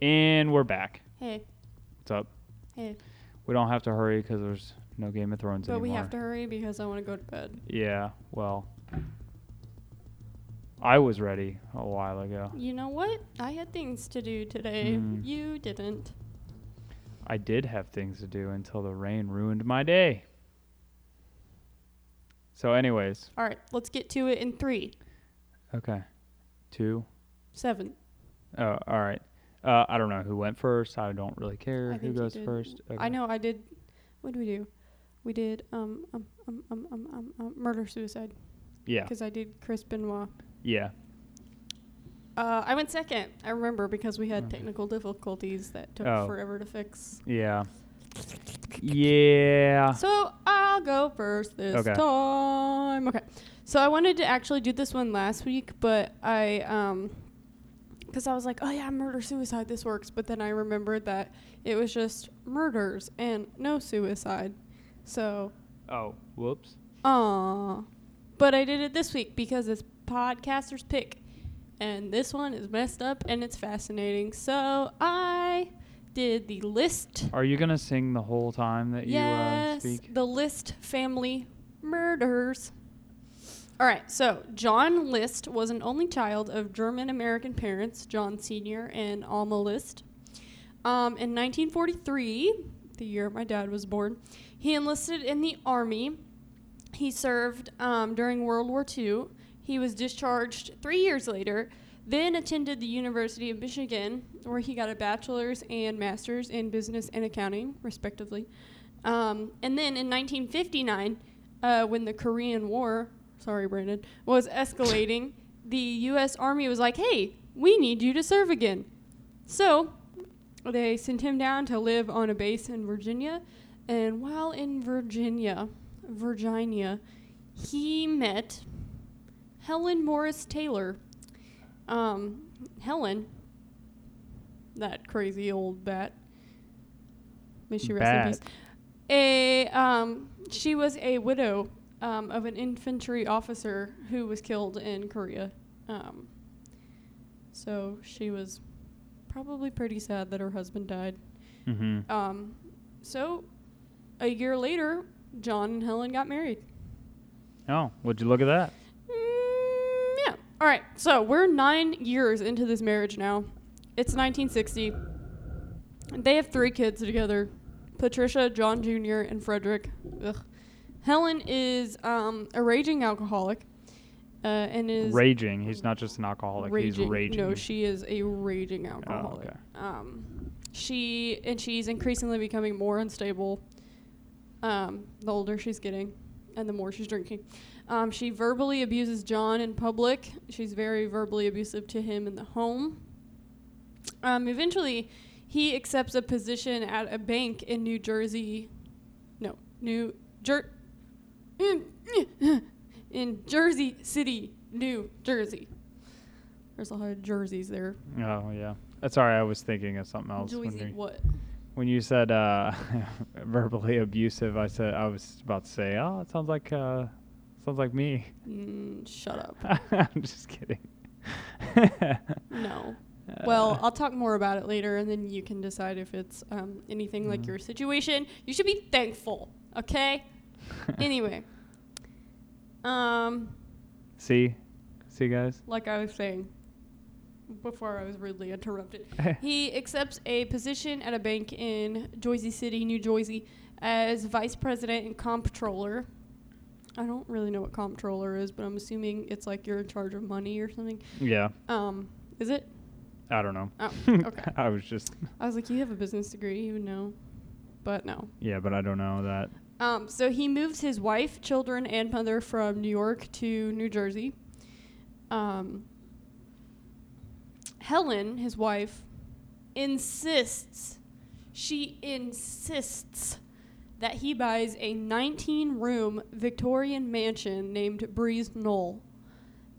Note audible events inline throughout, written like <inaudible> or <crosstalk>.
And we're back. Hey, What's up? hey. We don't have to hurry because there's no Game of Thrones But anymore. we have to hurry because I want to go to bed. Yeah, well. I was ready a while ago. You know what? I had things to do today. Mm. You didn't. I did have things to do until the rain ruined my day. So, anyways, All right, let's get to it in three, okay. Two. seven. Oh, all right. Uh, I don't know who went first. I don't really care I who goes first. I know I did. What did we do? We did um um um um um, um, um murder suicide Yeah. because I did Chris Benoit. Yeah. Uh, I went second. I remember because we had Okay. technical difficulties that took Oh. forever to fix. Yeah. Yeah. So I'll go first this Okay. time. Okay. So I wanted to actually do this one last week, but I um because I was like, oh yeah, murder suicide, this works. But then I remembered that it was just murders and no suicide. So, Oh, whoops. aw. But I did it this week because it's podcaster's pick, and this one is messed up and it's fascinating. So I did the list Are you going to sing the whole time that you uh, yes, speak? the List family murders. All right, so John List was an only child of German American parents, John Sr. and Alma List. Um, in 1943, the year my dad was born, he enlisted in the Army. He served um, during World War II. He was discharged three years later, then attended the University of Michigan, where he got a bachelor's and master's in business and accounting, respectively. Um, and then in 1959, uh, when the Korean War, sorry, Brandon, was escalating, the U.S. Army was like, hey, we need you to serve again. So they sent him down to live on a base in Virginia. And while in Virginia, Virginia, he met Helen Morris Taylor. Um, Helen, that crazy old bat. May she rest in peace. A um, she was a widow um, of an infantry officer who was killed in Korea. Um, so she was probably pretty sad that her husband died. Mm-hmm. Um, so a year later, John and Helen got married. Oh, would you look at that? Mm, yeah. All right. So we're nine years into this marriage now. It's 1960. They have three kids together Patricia, John Jr., and Frederick. Ugh. Helen is um, a raging alcoholic uh, and is. Raging. He's not just an alcoholic. He's raging. No, she is a raging Oh, alcoholic. okay. Um, she and she's increasingly becoming more unstable. Um, the older she's getting, and the more she's drinking. Um, she verbally abuses John in public. She's very verbally abusive to him in the home. Um, eventually, he accepts a position at a bank in New Jersey. No, New Jer. <laughs> In Jersey City, New Jersey. There's a lot of jerseys there. Oh, yeah. Uh, sorry, I was thinking of something else. when Jersey, you- what? When you said uh, <laughs> verbally abusive, I said I was about to say, "Oh, it sounds like uh, sounds like me." Mm, shut up. <laughs> I'm just kidding. No. Well, I'll talk more about it later, and then you can decide if it's um, anything like Mhm. your situation. You should be thankful, okay? <laughs> anyway, um, see, see, guys. like I was saying before I was rudely interrupted, <laughs> he accepts a position at a bank in Jersey City, New Jersey, as vice president and comptroller. I don't really know what comptroller is, but I'm assuming it's like you're in charge of money or something. yeah, Um, is it? I don't know. Oh, <laughs> okay. I was just I was like, you have a business degree, you would know. But no. yeah, but I don't know that. Um, so he moves his wife, children, and mother from New York to New Jersey. Um, Helen, his wife, insists, she insists that he buys a 19 room Victorian mansion named Breeze Knoll.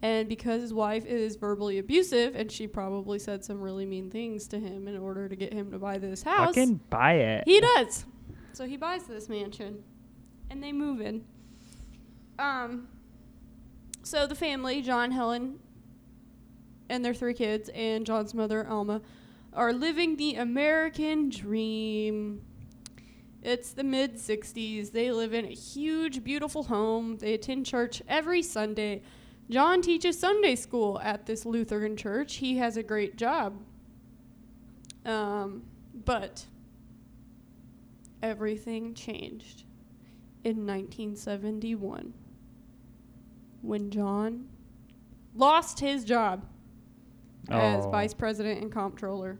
And because his wife is verbally abusive, and she probably said some really mean things to him in order to get him to buy this house, Fucking buy it. he does. So he buys this mansion, and they move in. Um. So the family, John, Helen, and their three kids, and John's mother, Alma, are living the American dream. It's the mid 60s. They live in a huge, beautiful home. They attend church every Sunday. John teaches Sunday school at this Lutheran church. He has a great job. Um, but everything changed in 1971 when John lost his job as Oh. vice president and comptroller.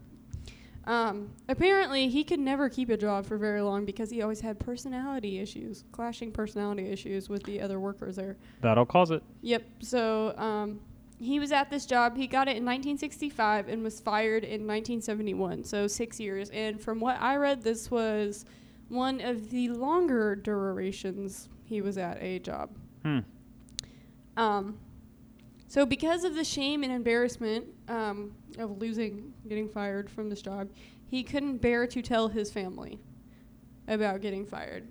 Um, apparently, he could never keep a job for very long because he always had personality issues, clashing personality issues with the other workers there. That'll cause it. Yep. So um, he was at this job. He got it in 1965 and was fired in 1971. So six years. And from what I read, this was one of the longer durations he was at a job. Hmm. Um, so because of the shame and embarrassment um, of losing, getting fired from this job, he couldn't bear to tell his family about getting fired.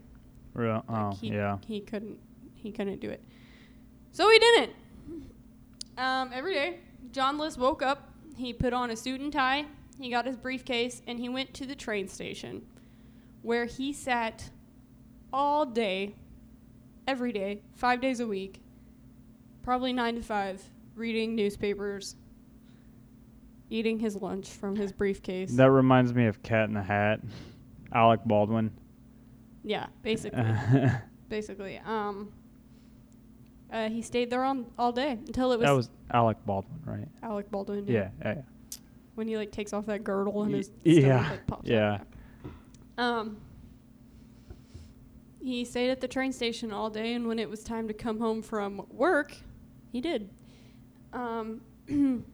Real. Like, Oh, he, yeah. He couldn't. He couldn't do it. So he didn't. Um, every day, John List woke up. He put on a suit and tie. He got his briefcase and he went to the train station, where he sat all day, every day, five days a week, probably nine to five, reading newspapers, eating his lunch from his briefcase. That reminds me of Cat in the Hat. Alec Baldwin. yeah, basically. <laughs> basically. Um, uh, he stayed there on all day until it was, that was Alec Baldwin, right? Alec Baldwin. Yeah. Yeah. yeah. When he like takes off that girdle and his yeah, like, pops yeah. out. Um. He stayed at the train station all day, and when it was time to come home from work, he did. Um, <clears throat>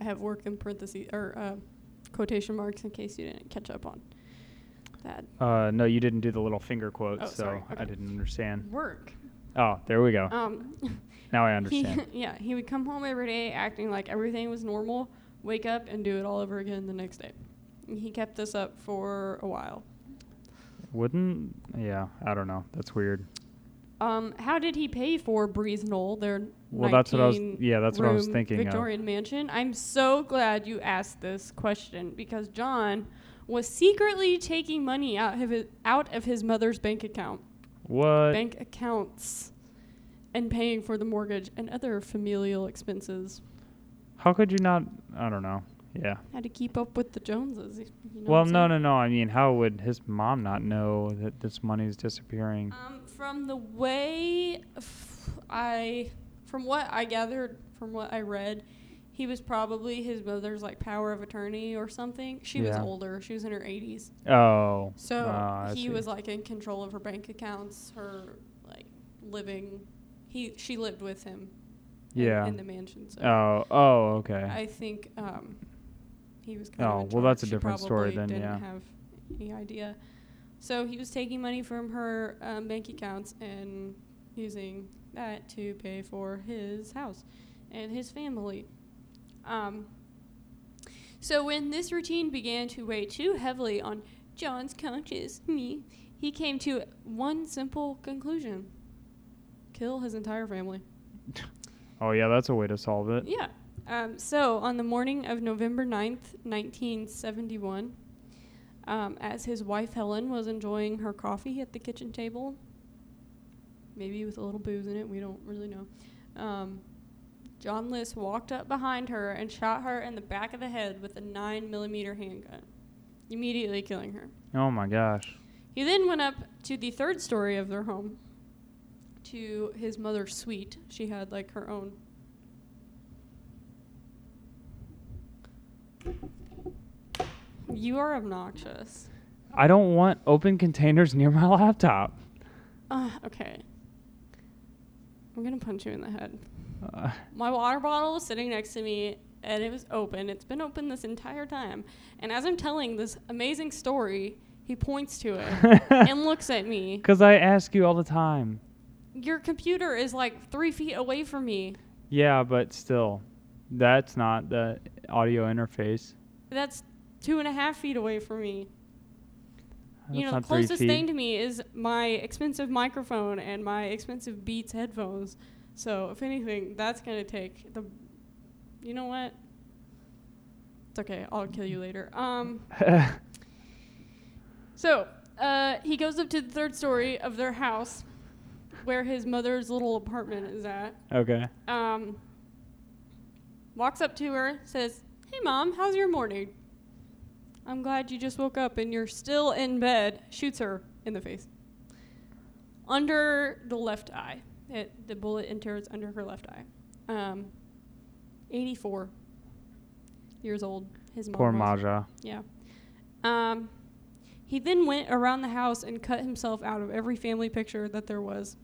I have work in parentheses or uh, quotation marks in case you didn't catch up on that. Uh, no, you didn't do the little finger quote, Oh, so sorry. I didn't understand. Work. Oh, there we go. Um, <laughs> now I <laughs> He, understand. <laughs> yeah, he would come home every day acting like everything was normal, wake up and do it all over again the next day. He kept this up for a while. Wouldn't? Yeah, I don't know. That's weird. Um, how did he pay for Breeze Knoll, their Well, that's what I was. Yeah, that's what I was thinking Victorian mansion? I'm so glad you asked this question because John was secretly taking money out of his, out of his mother's bank account. What? bank accounts, and paying for the mortgage and other familial expenses. How could you not? I don't know. Yeah. Had to keep up with the Joneses. You know well, no, no, no. I mean, how would his mom not know that this money's disappearing? Um, from the way f- I, from what I gathered, from what I read, he was probably his mother's like power of attorney or something. She was older; she was in her 80s, oh. so I he was like in control of her bank accounts, her like living. He she lived with him. Yeah. In, the mansion. So Oh. Oh. Okay. I think um, he was kind Oh, of. in well, that's a. She different story then, Didn't yeah. have any idea. So he was taking money from her um, bank accounts and using that to pay for his house and his family. Um, so when this routine began to weigh too heavily on John's conscience, me, he came to one simple conclusion: kill his entire family. <laughs> oh yeah, that's a way to solve it. Yeah. Um, so on the morning of November 9th, 1971, um, as his wife Helen was enjoying her coffee at the kitchen table, maybe with a little booze in it, we don't really know, um, John List walked up behind her and shot her in the back of the head with a 9 millimeter handgun, immediately killing her. Oh my gosh. He then went up to the third story of their home, to his mother's suite. She had like her own. You are obnoxious. I don't want open containers <laughs> near my laptop. Uh, okay. I'm gonna punch you in the head. Uh, My water bottle was sitting next to me and it was open. It's been open this entire time. And as I'm telling this amazing story, he points to it <laughs> and looks at me. Because I ask you all the time. Your computer is like three feet away from me. Yeah, but still, that's not the audio interface. That's two and a half feet away from me. That's you know, the closest thing to me is my expensive microphone and my expensive Beats headphones. So, if anything, that's going to take the. You know what? It's okay. I'll kill you later. Um. <laughs> So, uh, he goes up to the third story of their house, where his mother's little apartment is at. okay. Um. Walks up to her, says, "Hey, mom, how's your morning?" I'm glad you just woke up and you're still in bed. Shoots her in the face. Under the left eye. It, the bullet enters under her left eye. Um, 84 years old. His mom Poor was. Maja. Yeah. Um, he then went around the house and cut himself out of every family picture that there was.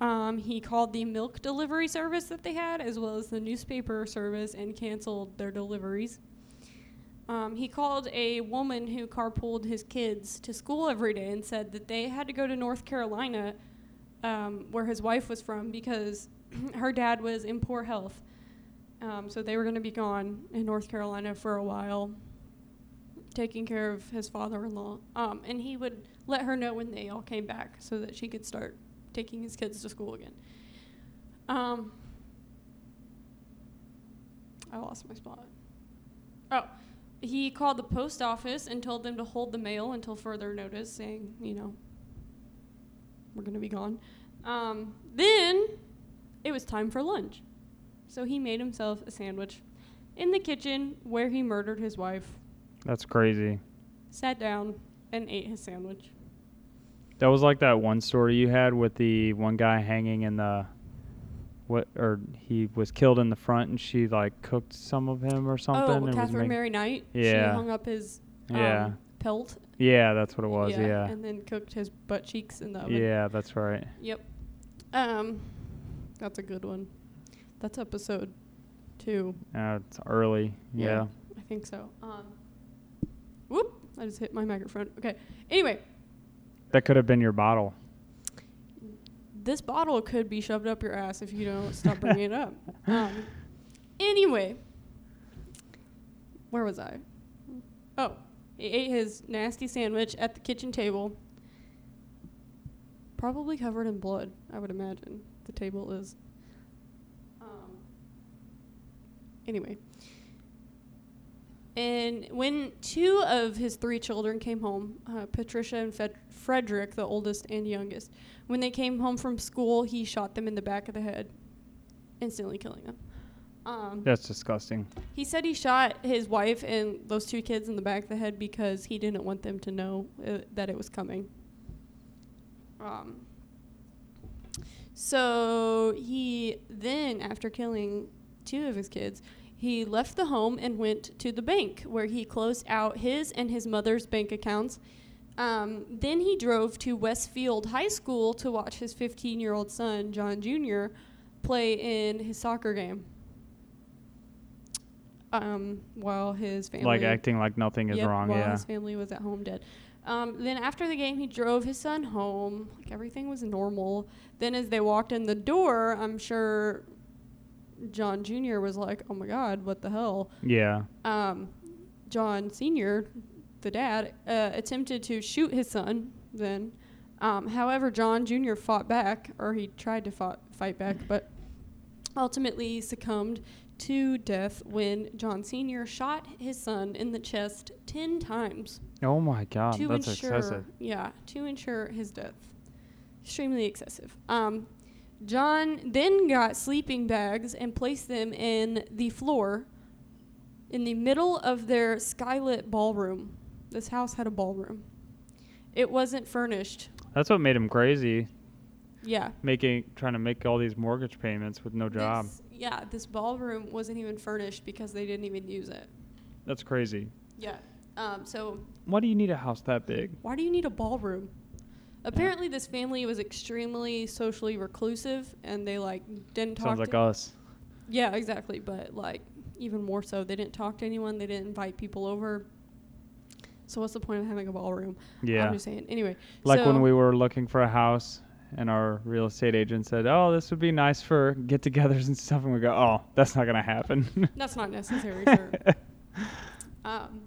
Um, he called the milk delivery service that they had, as well as the newspaper service, and canceled their deliveries. Um, he called a woman who carpooled his kids to school every day and said that they had to go to North Carolina, um, where his wife was from, because <clears throat> her dad was in poor health. Um, so they were going to be gone in North Carolina for a while, taking care of his father-in-law. Um, and he would let her know when they all came back, so that she could start taking his kids to school again. Um, I lost my spot. Oh, he called the post office and told them to hold the mail until further notice, saying, you know, we're going to be gone. Um, then it was time for lunch. So he made himself a sandwich in the kitchen where he murdered his wife, That's crazy. sat down, and ate his sandwich. That was like that one story you had with the one guy hanging in the what or he was killed in the front and she like cooked some of him or something. oh, and was Katherine Mary Knight. She Yeah. hung up his um, Yeah. pelt. Yeah, that's what it was. Yeah. And then cooked his butt cheeks in the oven. Yeah, that's right. Yep. Um, that's a good one. That's episode two. Uh, it's early. Yeah. Yeah. I think so. Um, whoop! I just hit my microphone. Okay. Anyway, That could have been your bottle. this bottle could be shoved up your ass if you don't stop bringing it up. <laughs> Um, anyway, where was I? Oh, he ate his nasty sandwich at the kitchen table. Probably covered in blood, I would imagine. The table is. Um, anyway. And when two of his three children came home, uh, Patricia and Fed- Frederick, the oldest and youngest, when they came home from school, he shot them in the back of the head, instantly killing them. Um, That's disgusting. he said he shot his wife and those two kids in the back of the head because he didn't want them to know uh, that it was coming. Um, so he then, after killing two of his kids, he left the home and went to the bank where he closed out his and his mother's bank accounts. Um, then he drove to Westfield High School to watch his 15 year old son, John Jr., play in his soccer game um, while his family Like acting like nothing is Yep, wrong. while Yeah. his family was at home dead. Um, then after the game, he drove his son home. Like everything was normal. Then as they walked in the door, I'm sure John Jr. was like, "Oh my God, what the hell?" Yeah. Um, John Sr., the dad, uh, attempted to shoot his son. Then, um, however, John Jr. fought back, or he tried to fought, fight back, but ultimately succumbed to death when John Sr. shot his son in the chest ten times Oh my God, to that's ensure, excessive. yeah, to ensure his death. Extremely excessive. Um, John then got sleeping bags and placed them in the floor in the middle of their skylit ballroom. This house had a ballroom. It wasn't furnished. That's what made him crazy, Yeah. making trying to make all these mortgage payments with no job. This, yeah, this ballroom wasn't even furnished because they didn't even use it. That's crazy. Yeah. Um, so Why do you need a house that big? Why do you need a ballroom? Apparently, this family was extremely socially reclusive, and they like didn't talk. Sounds like to, us. yeah, exactly. But like even more so, they didn't talk to anyone. They didn't invite people over. So what's the point of having a ballroom? Yeah. I'm just saying. Anyway, Like so when we were looking for a house and our real estate agent said, "Oh, this would be nice for get-togethers and stuff," and we go, "Oh, that's not gonna happen." <laughs> That's not necessary, sir. <laughs> Um,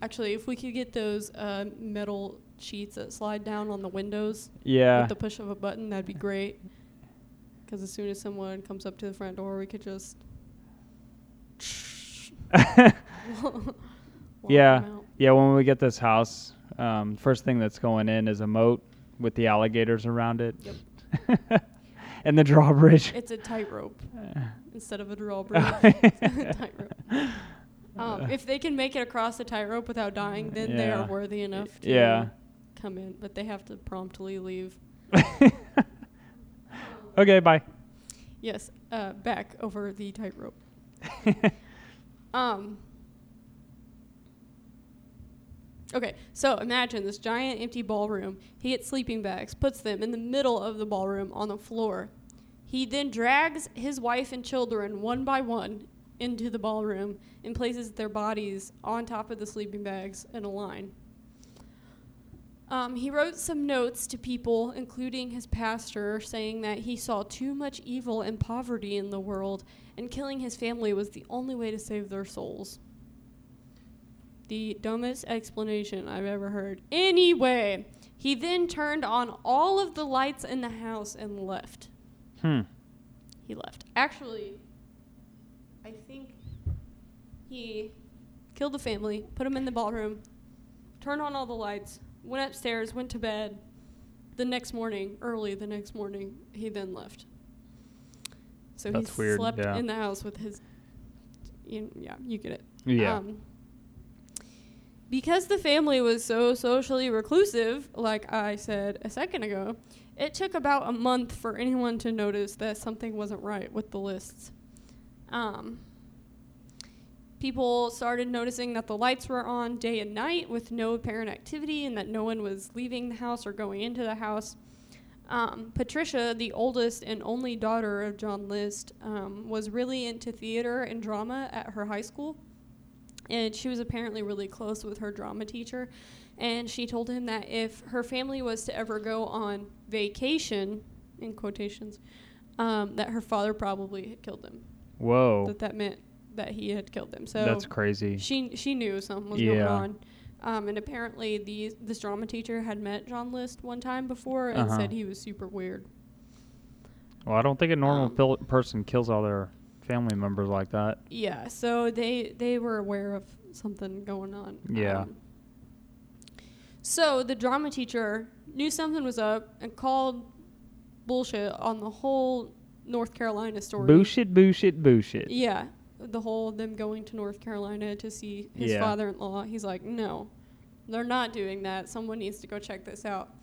actually, if we could get those uh, metal sheets that slide down on the windows yeah. with the push of a button, that'd be great. Because as soon as someone comes up to the front door, we could just. <laughs> Yeah. Yeah, when we get this house, um, first thing that's going in is a moat with the alligators around it. Yep. <laughs> and the drawbridge. It's a tightrope Uh, <laughs> instead of a drawbridge. Tightrope. Um, if they can make it across the tightrope without dying, then they are worthy enough to Yeah. Come in, but they have to promptly leave. <laughs> okay, bye. Yes, uh, back over the tightrope. <laughs> Um. Okay, so imagine this giant empty ballroom. He gets sleeping bags, puts them in the middle of the ballroom on the floor. He then drags his wife and children one by one into the ballroom and places their bodies on top of the sleeping bags in a line. Um, he wrote some notes to people, including his pastor, saying that he saw too much evil and poverty in the world, and killing his family was the only way to save their souls. The dumbest explanation I've ever heard. Anyway, he then turned on all of the lights in the house and left. Hmm. He left. Actually, I think he killed the family, put them in the ballroom, turned on all the lights, went upstairs, went to bed. The next morning, early the next morning, he then left. So That's he weird, slept yeah. in the house with his. You, yeah, you get it. Yeah. Um, because the family was so socially reclusive, like I said a second ago, it took about a month for anyone to notice that something wasn't right with the lists. Um, people started noticing that the lights were on day and night with no apparent activity and that no one was leaving the house or going into the house. Um, Patricia, the oldest and only daughter of John List, um, was really into theater and drama at her high school. And she was apparently really close with her drama teacher. And she told him that if her family was to ever go on vacation, in quotations, um, that her father probably had killed them. Whoa. That that meant that he had killed them. So That's crazy. she she knew something was going on. Um, and apparently, the this drama teacher had met John List one time before and Uh-huh. said he was super weird. Well, I don't think a normal Um, pil- person kills all their family members like that. Yeah, so they they were aware of something going on. Yeah. Um, so the drama teacher knew something was up and called bullshit on the whole North Carolina story. Bullshit, bullshit, bullshit. Yeah, the whole them going to North Carolina to see his Yeah. father-in-law. He's like, no, they're not doing that. Someone needs to go check this out.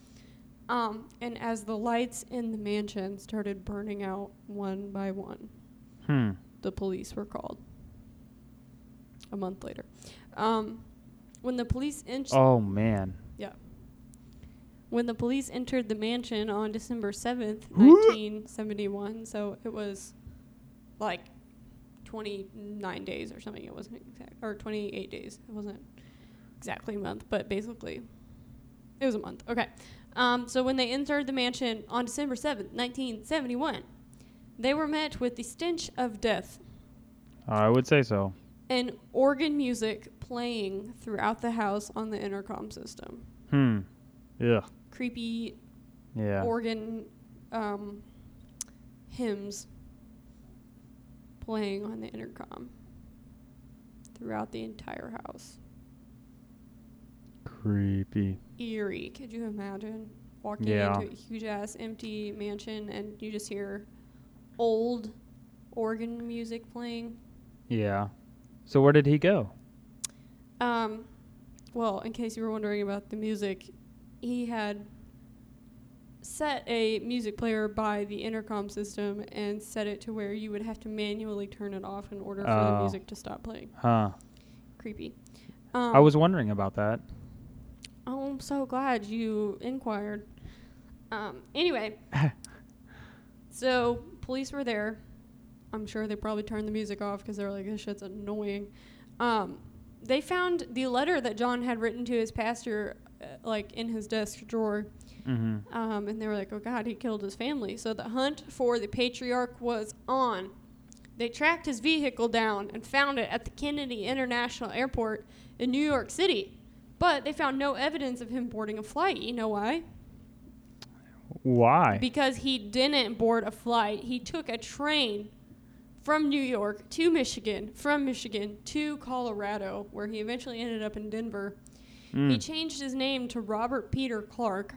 Um, and as the lights in the mansion started burning out one by one, Hmm. the police were called. A month later, um, when the police Oh man. yeah. when the police entered the mansion on December seventh, nineteen seventy-one, so it was like twenty-nine days or something. It wasn't exact, or twenty-eight days. It wasn't exactly a month, but basically, it was a month. Okay. Um, so when they entered the mansion on December seventh, nineteen seventy-one, they were met with the stench of death I would say so. and organ music playing throughout the house on the intercom system. Hmm. Yeah. Creepy Yeah. organ um, hymns playing on the intercom throughout the entire house. Creepy. Eerie. Could you imagine walking Yeah. into a huge ass empty mansion and you just hear old organ music playing? Yeah. So where did he go? Um, well, in case you were wondering about the music, he had set a music player by the intercom system and set it to where you would have to manually turn it off in order for the Oh. music to stop playing. Huh. Creepy. Um, I was wondering about that. Oh, I'm so glad you inquired. Um, anyway, <laughs> so police were there. I'm sure they probably turned the music off because they're like, this shit's annoying. Um, they found the letter that John had written to his pastor, uh, like in his desk drawer, mm-hmm. um, and they were like, oh God, he killed his family. So the hunt for the patriarch was on. They tracked his vehicle down and found it at the Kennedy International Airport in New York City. But they found no evidence of him boarding a flight. You know why? Why? Because he didn't board a flight. He took a train from New York to Michigan, from Michigan to Colorado, where he eventually ended up in Denver. He Mm. changed his name to Robert Peter Clark.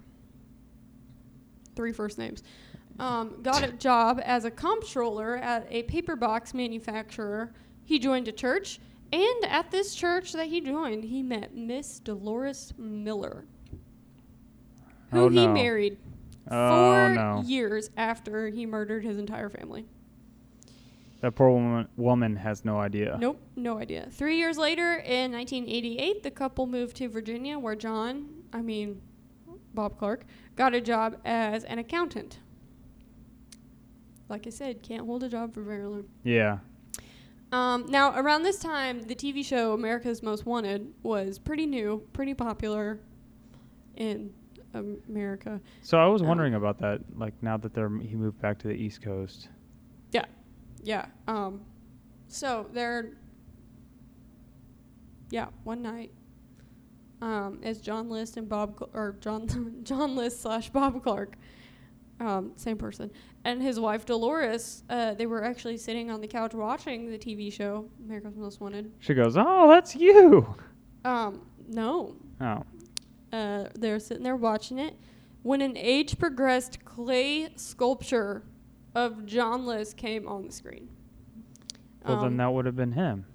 Three first names. Um, got a job as a comptroller at a paper box manufacturer. He joined a church, and at this church that he joined, he met Miss Dolores Miller, who Oh, he married Oh, four no. years after he murdered his entire family. That poor woman, woman has no idea. Nope, no idea. Three years later, in 1988, the couple moved to Virginia, where John, I mean, Bob Clark, got a job as an accountant. Like I said, can't hold a job for very long. Yeah. Um, now, around this time, the TV show America's Most Wanted was pretty new, pretty popular in America. So I was Um, wondering about that. Like now that they're he moved back to the East Coast. Yeah, yeah. Um, so they're, yeah, one night, um, as John List and Bob Cl- or John <laughs> John List slash Bob Clark, um, same person, and his wife Dolores, uh, they were actually sitting on the couch watching the TV show America's Most Wanted. She goes, "Oh, that's you." Um, no, Oh. uh, they're sitting there watching it when an age progressed clay sculpture of John List came on the screen. Well, Um, then that would have been him.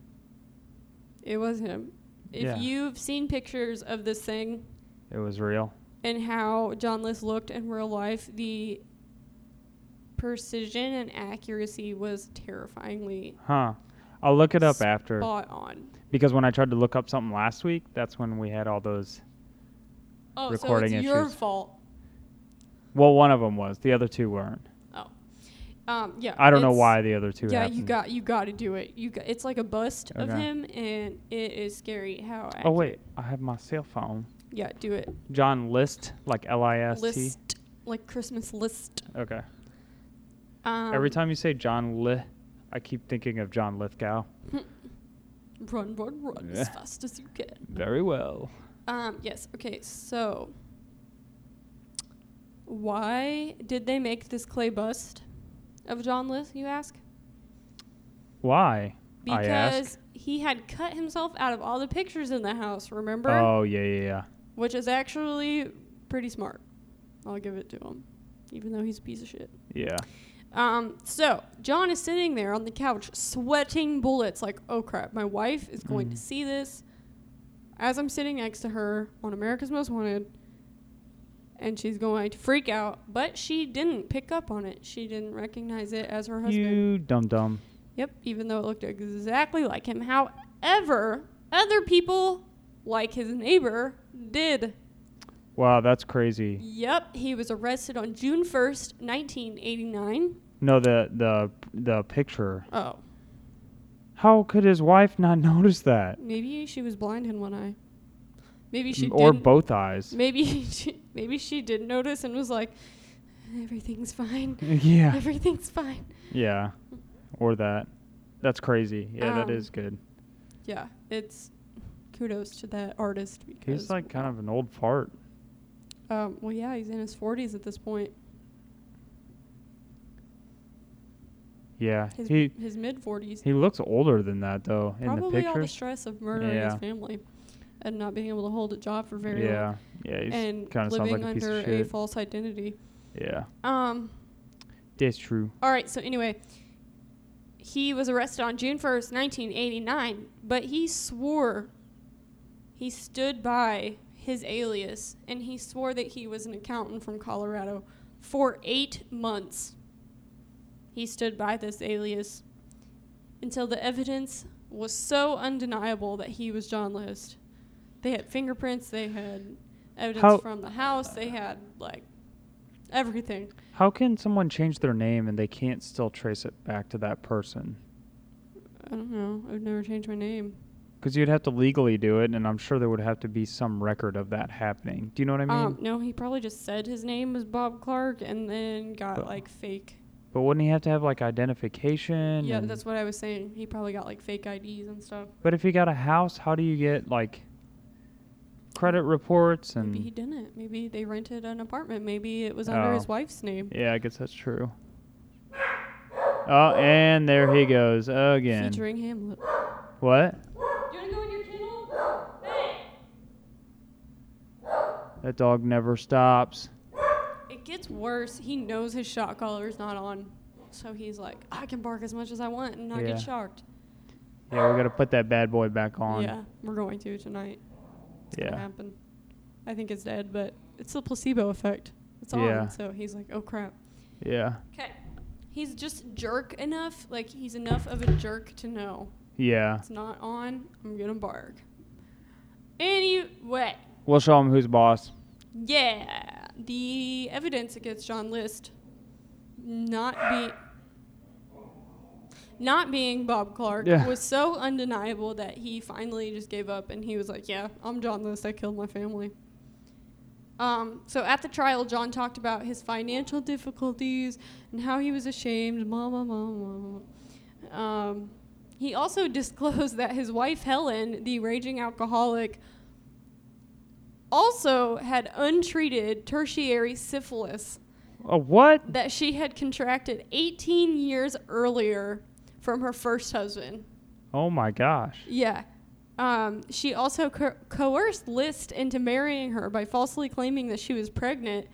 It was him. If Yeah. you've seen pictures of this thing It was real. and how John List looked in real life, the precision and accuracy was terrifyingly Huh. I'll look it up after spot on. because when I tried to look up something last week, that's when we had all those. Oh, Recording so it's your issues. fault. Well, one of them was. The other two weren't. Um, yeah. I don't know why the other two. Yeah, happened. you got you got to do it. You got, it's like a bust of him, and it is scary how. Oh wait, I have my cell phone. Yeah, do it. John List, like L I S T. List like Christmas list. Okay. Um, Every time you say John Li, I keep thinking of John Lithgow. <laughs> Run, run, run Yeah. as fast as you can. Very well. Um, yes. Okay. So, why did they make this clay bust of John List? You ask. Why? I ask. Because he had cut himself out of all the pictures in the house. Remember? Oh yeah, yeah, yeah. Which is actually pretty smart. I'll give it to him, even though he's a piece of shit. Yeah. Um, so John is sitting there on the couch, sweating bullets, like, oh crap, my wife is going to Mhm. see this as I'm sitting next to her on America's Most Wanted, and she's going to freak out. But she didn't pick up on it. She didn't recognize it as her husband. You dumb dum. Yep, even though it looked exactly like him. However, other people, like his neighbor, did. Wow, that's crazy. Yep, he was arrested on June 1st, 1989. No, the the the picture. Oh, How could his wife not <laughs> notice that? maybe she was blind in one eye. Maybe she or both eyes. Maybe <laughs> she, maybe she did notice and was like, everything's fine. <laughs> yeah. Everything's fine. Yeah. Or that. That's crazy. Yeah, that Um, is good. Yeah, it's kudos to that artist because He's like kind of an old fart. um well yeah, he's in his 40s at this point. Yeah. His he his mid 40s. he looks older than that though in the Probably all the stress of murdering Yeah. his family and not being able to hold a job for very long. yeah. Yeah, and kind of sounds living like a under a false identity. yeah. Um. That's true. All right. So anyway, he was arrested on June first, nineteen eighty nine. But he swore. He stood by his alias, and he swore that he was an accountant from Colorado for eight months. He stood by this alias until the evidence was so undeniable that he was John List. They had fingerprints. They had evidence How- from the house. They had like everything. How can someone change their name and they can't still trace it back to that person? I don't know. I've never changed my name. Because you'd have to legally do it, and I'm sure there would have to be some record of that happening. Do you know what I mean? um, no, he probably just said his name was Bob Clark and then got But- like fake. but wouldn't he have to have like identification? Yeah, and- that's what I was saying. He probably got like fake IDs and stuff. But if he got a house, how do you get like credit reports and? Maybe he didn't. Maybe they rented an apartment. Maybe it was under Oh. his wife's name. Yeah, I guess that's true. Oh, and there he goes again. Featuring Hamlet. What? You wanna go in your kennel? Hey! That dog never stops. It gets worse. He knows his shot collar is not on. So he's like, I can bark as much as I want and not Yeah. get shocked. Yeah, we gotta put that bad boy back on. Yeah, we're going to tonight. It's gonna Yeah. happen. I think it's dead, but it's the placebo effect. It's on. So he's like, oh crap. Yeah. Okay. He's just jerk enough. Like he's enough of a jerk to know Yeah. it's not on. I'm gonna bark. Anyway, We'll show him who's boss. yeah, the evidence against John List not be not being Bob Clark Yeah. was so undeniable that he finally just gave up and he was like, "Yeah, I'm John List. I killed my family." Um, so at the trial, John talked about his financial difficulties and how he was ashamed. Blah blah blah blah. blah. Um, he also <laughs> disclosed that his wife Helen, the raging alcoholic, also had untreated tertiary syphilis Oh, what? that she had contracted 18 years earlier from her first husband. Oh my gosh. Yeah. Um, she also co- coerced List into marrying her by falsely claiming that she was pregnant,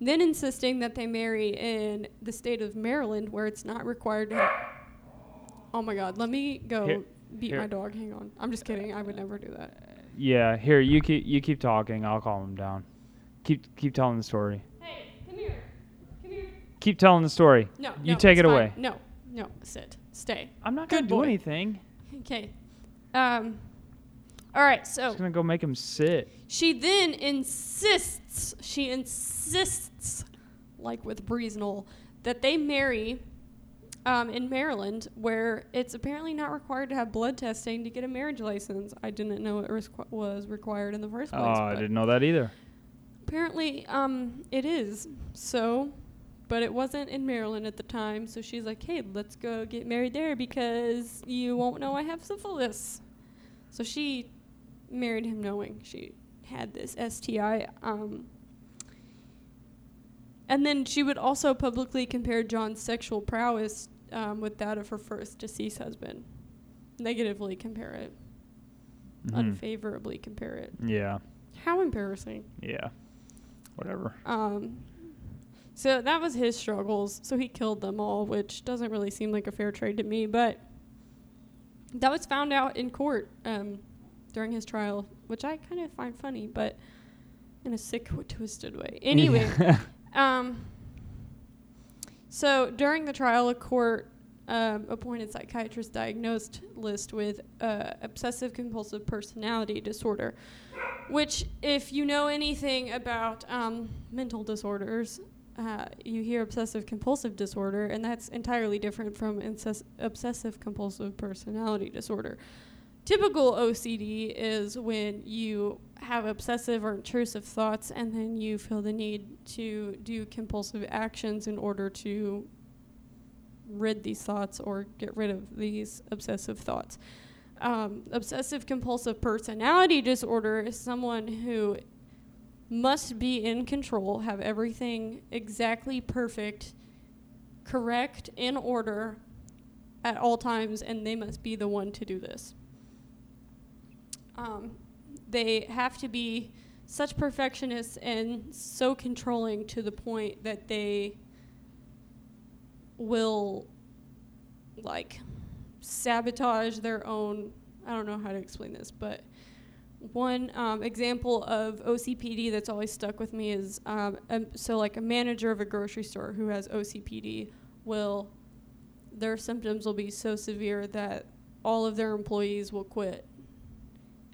then insisting that they marry in the state of Maryland where it's not required to. Oh my god, let me go Here- beat here. my dog. Hang on. I'm just kidding. I would never do that. Yeah. Here, you keep you keep talking. I'll calm him down. Keep keep telling the story. Hey, come here. Come here. Keep telling the story. No. You no, take it fine. away. No. No. Sit. Stay. I'm not gonna do boy. anything. <laughs> Okay. Um. All right. So just gonna go make him sit. she then insists. She insists, like with Breeze Knoll, that they marry. Um, in Maryland, where it's apparently not required to have blood testing to get a marriage license. I didn't know it was, was required in the first place. Oh. I but didn't know that either. Apparently, um, it is. So, but it wasn't in Maryland at the time. So she's like, "Hey, let's go get married there because you won't know I have syphilis." So she married him knowing she had this STI. Um, and then she would also publicly compare John's sexual prowess um, with that of her first deceased husband. Negatively compare it, Mhm. unfavorably compare it. Yeah. How embarrassing. Yeah. Whatever. Um, so that was his struggles. So he killed them all, which doesn't really seem like a fair trade to me. But that was found out in court um, during his trial, which I kind of find funny, but in a sick, <laughs> twisted way. Anyway, <laughs> um, so during the trial, a court um, appointed psychiatrist diagnosed List with uh, obsessive compulsive personality disorder, which, if you know anything about um, mental disorders, uh, you hear obsessive compulsive disorder, and that's entirely different from incess- obsessive compulsive personality disorder. Typical OCD is when you have obsessive or intrusive thoughts and then you feel the need to do compulsive actions in order to rid these thoughts or get rid of these obsessive thoughts. Um, obsessive compulsive personality disorder is someone who must be in control, have everything exactly perfect, correct, in order at all times, and they must be the one to do this. Um, they have to be such perfectionists and so controlling to the point that they will like sabotage their own i don't know how to explain this but one um, example of ocpd that's always stuck with me is um, um, so like a manager of a grocery store who has ocpd will their symptoms will be so severe that all of their employees will quit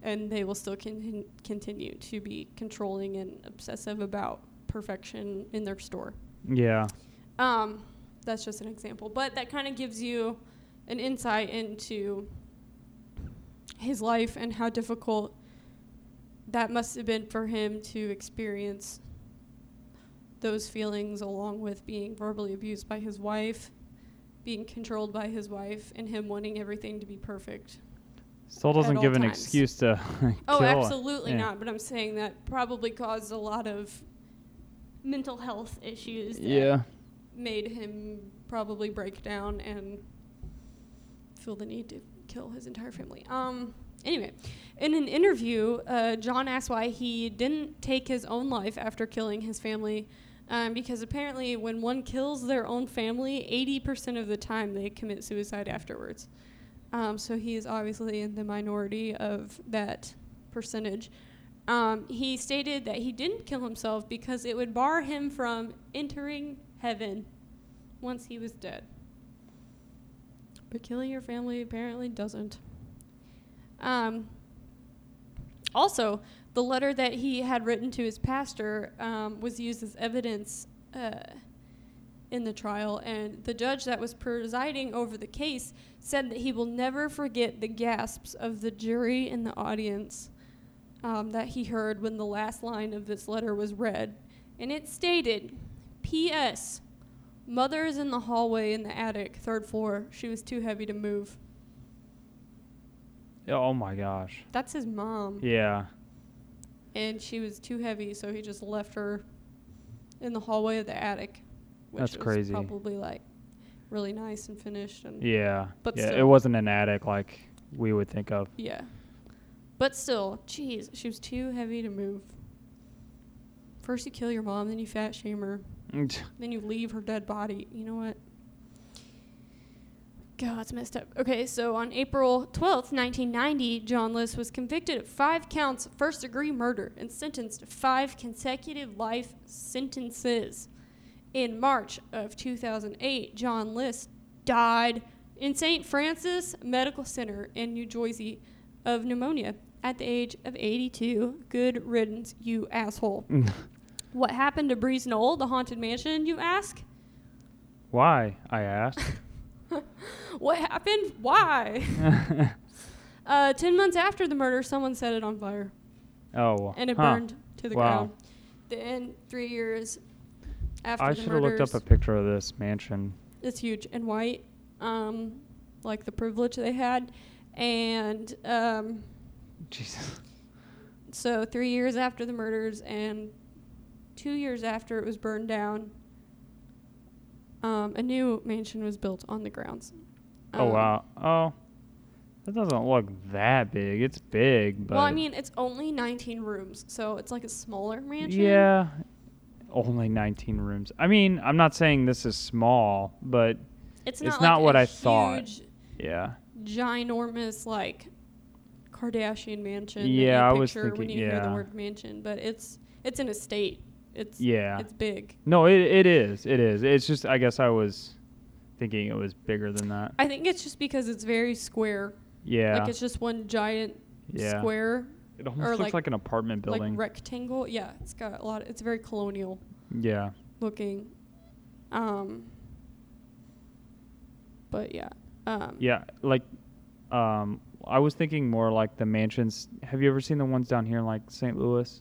and they will still con- continue to be controlling and obsessive about perfection in their store yeah. um, that's just an example, but that kind of gives you an insight into his life and how difficult that must have been for him to experience those feelings along with being verbally abused by his wife, being controlled by his wife, and him wanting everything to be perfect. Still doesn't give an times. excuse to <laughs> Oh, absolutely yeah. not. But I'm saying that probably caused a lot of mental health issues that Yeah. made him probably break down and feel the need to kill his entire family. Um, anyway, in an interview, uh, John asked why he didn't take his own life after killing his family. Um, because apparently, when one kills their own family, 80% of the time they commit suicide afterwards. Um, so he is obviously in the minority of that percentage. Um, he stated that he didn't kill himself because it would bar him from entering heaven once he was dead. But killing your family apparently doesn't. Um, also, the letter that he had written to his pastor um, was used as evidence uh, in the trial, and the judge that was presiding over the case said that he will never forget the gasps of the jury and the audience um, that he heard when the last line of this letter was read. And it stated, P.S. Mother is in the hallway in the attic, third floor. She was too heavy to move. Oh, oh my gosh. That's his mom. Yeah. And she was too heavy, so he just left her in the hallway of the attic. Which That's was crazy. Probably like really nice and finished and Yeah. But yeah, it wasn't an attic like we would think of. Yeah. But still, jeez, she was too heavy to move. First you kill your mom, then you fat shame her, <laughs> then you leave her dead body. You know what? God, it's messed up. Okay, so on April 12th, 1990, John List was convicted of five counts of first degree murder and sentenced to five consecutive life sentences. In March of 2008, John List died in St. Francis Medical Center in New Jersey of pneumonia at the age of 82. Good riddance, you asshole. <laughs> What happened to Breeze Knoll, the haunted mansion, you ask? Why? I asked. <laughs> <laughs> What happened? Why? <laughs> uh, ten months after the murder, someone set it on fire oh. and it huh. burned to the Wow. ground. Then, three years after the murder. I should have looked up a picture of this mansion. it's huge and white, um, like the privilege they had. And um, Jesus. so, three years after the murders and two years after it was burned down, um, a new mansion was built on the grounds. Oh Um, wow. Oh. That doesn't look that big. It's big, but Well, I mean, it's only 19 rooms, so it's like a smaller mansion. Yeah. Only 19 rooms. I mean, I'm not saying this is small, but It's it's not, not like what I thought. yeah. ginormous like Kardashian mansion. Yeah, I was picture when thinking- you hear the word mansion, but it's it's an estate. It's Yeah. it's big. No, it it is. It is. It's just I guess I was thinking it was bigger than that. I think it's just because it's very square. Yeah. Like it's just one giant yeah. square, it almost looks like- like, an apartment building. like rectangle. Yeah, it's got a lot. Of, it's very colonial yeah. looking. Um. But yeah. Um, Yeah, like um I was thinking more like the mansions. Have you ever seen the ones down here in like St. Louis?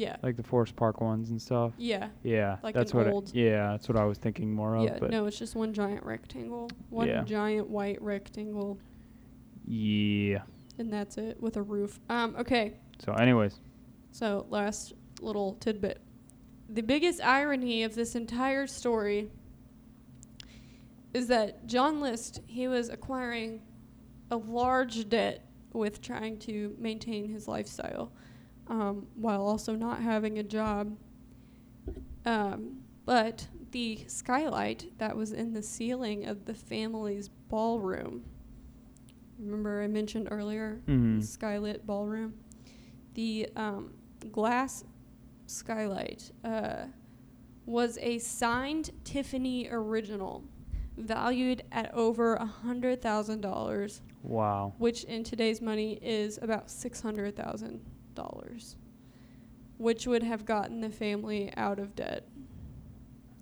Yeah. Like the Forest Park ones and stuff? Yeah. Yeah. Like that's an what old- I, Yeah, that's what I was thinking more of, Yeah, but no, it's just one giant rectangle. One Yeah. giant white rectangle, yeah. and that's it with a roof. Um, okay, So anyways, so last little tidbit. The biggest irony of this entire story is that John List, he was acquiring a large debt with trying to maintain his lifestyle um, while also not having a job. Um, but the skylight that was in the ceiling of the family's ballroom, remember I mentioned earlier, Mhm. the skylit ballroom, the um, glass skylight uh, was a signed Tiffany original valued at over a hundred thousand dollars wow. which in today's money is about six hundred thousand dollars, which would have gotten the family out of debt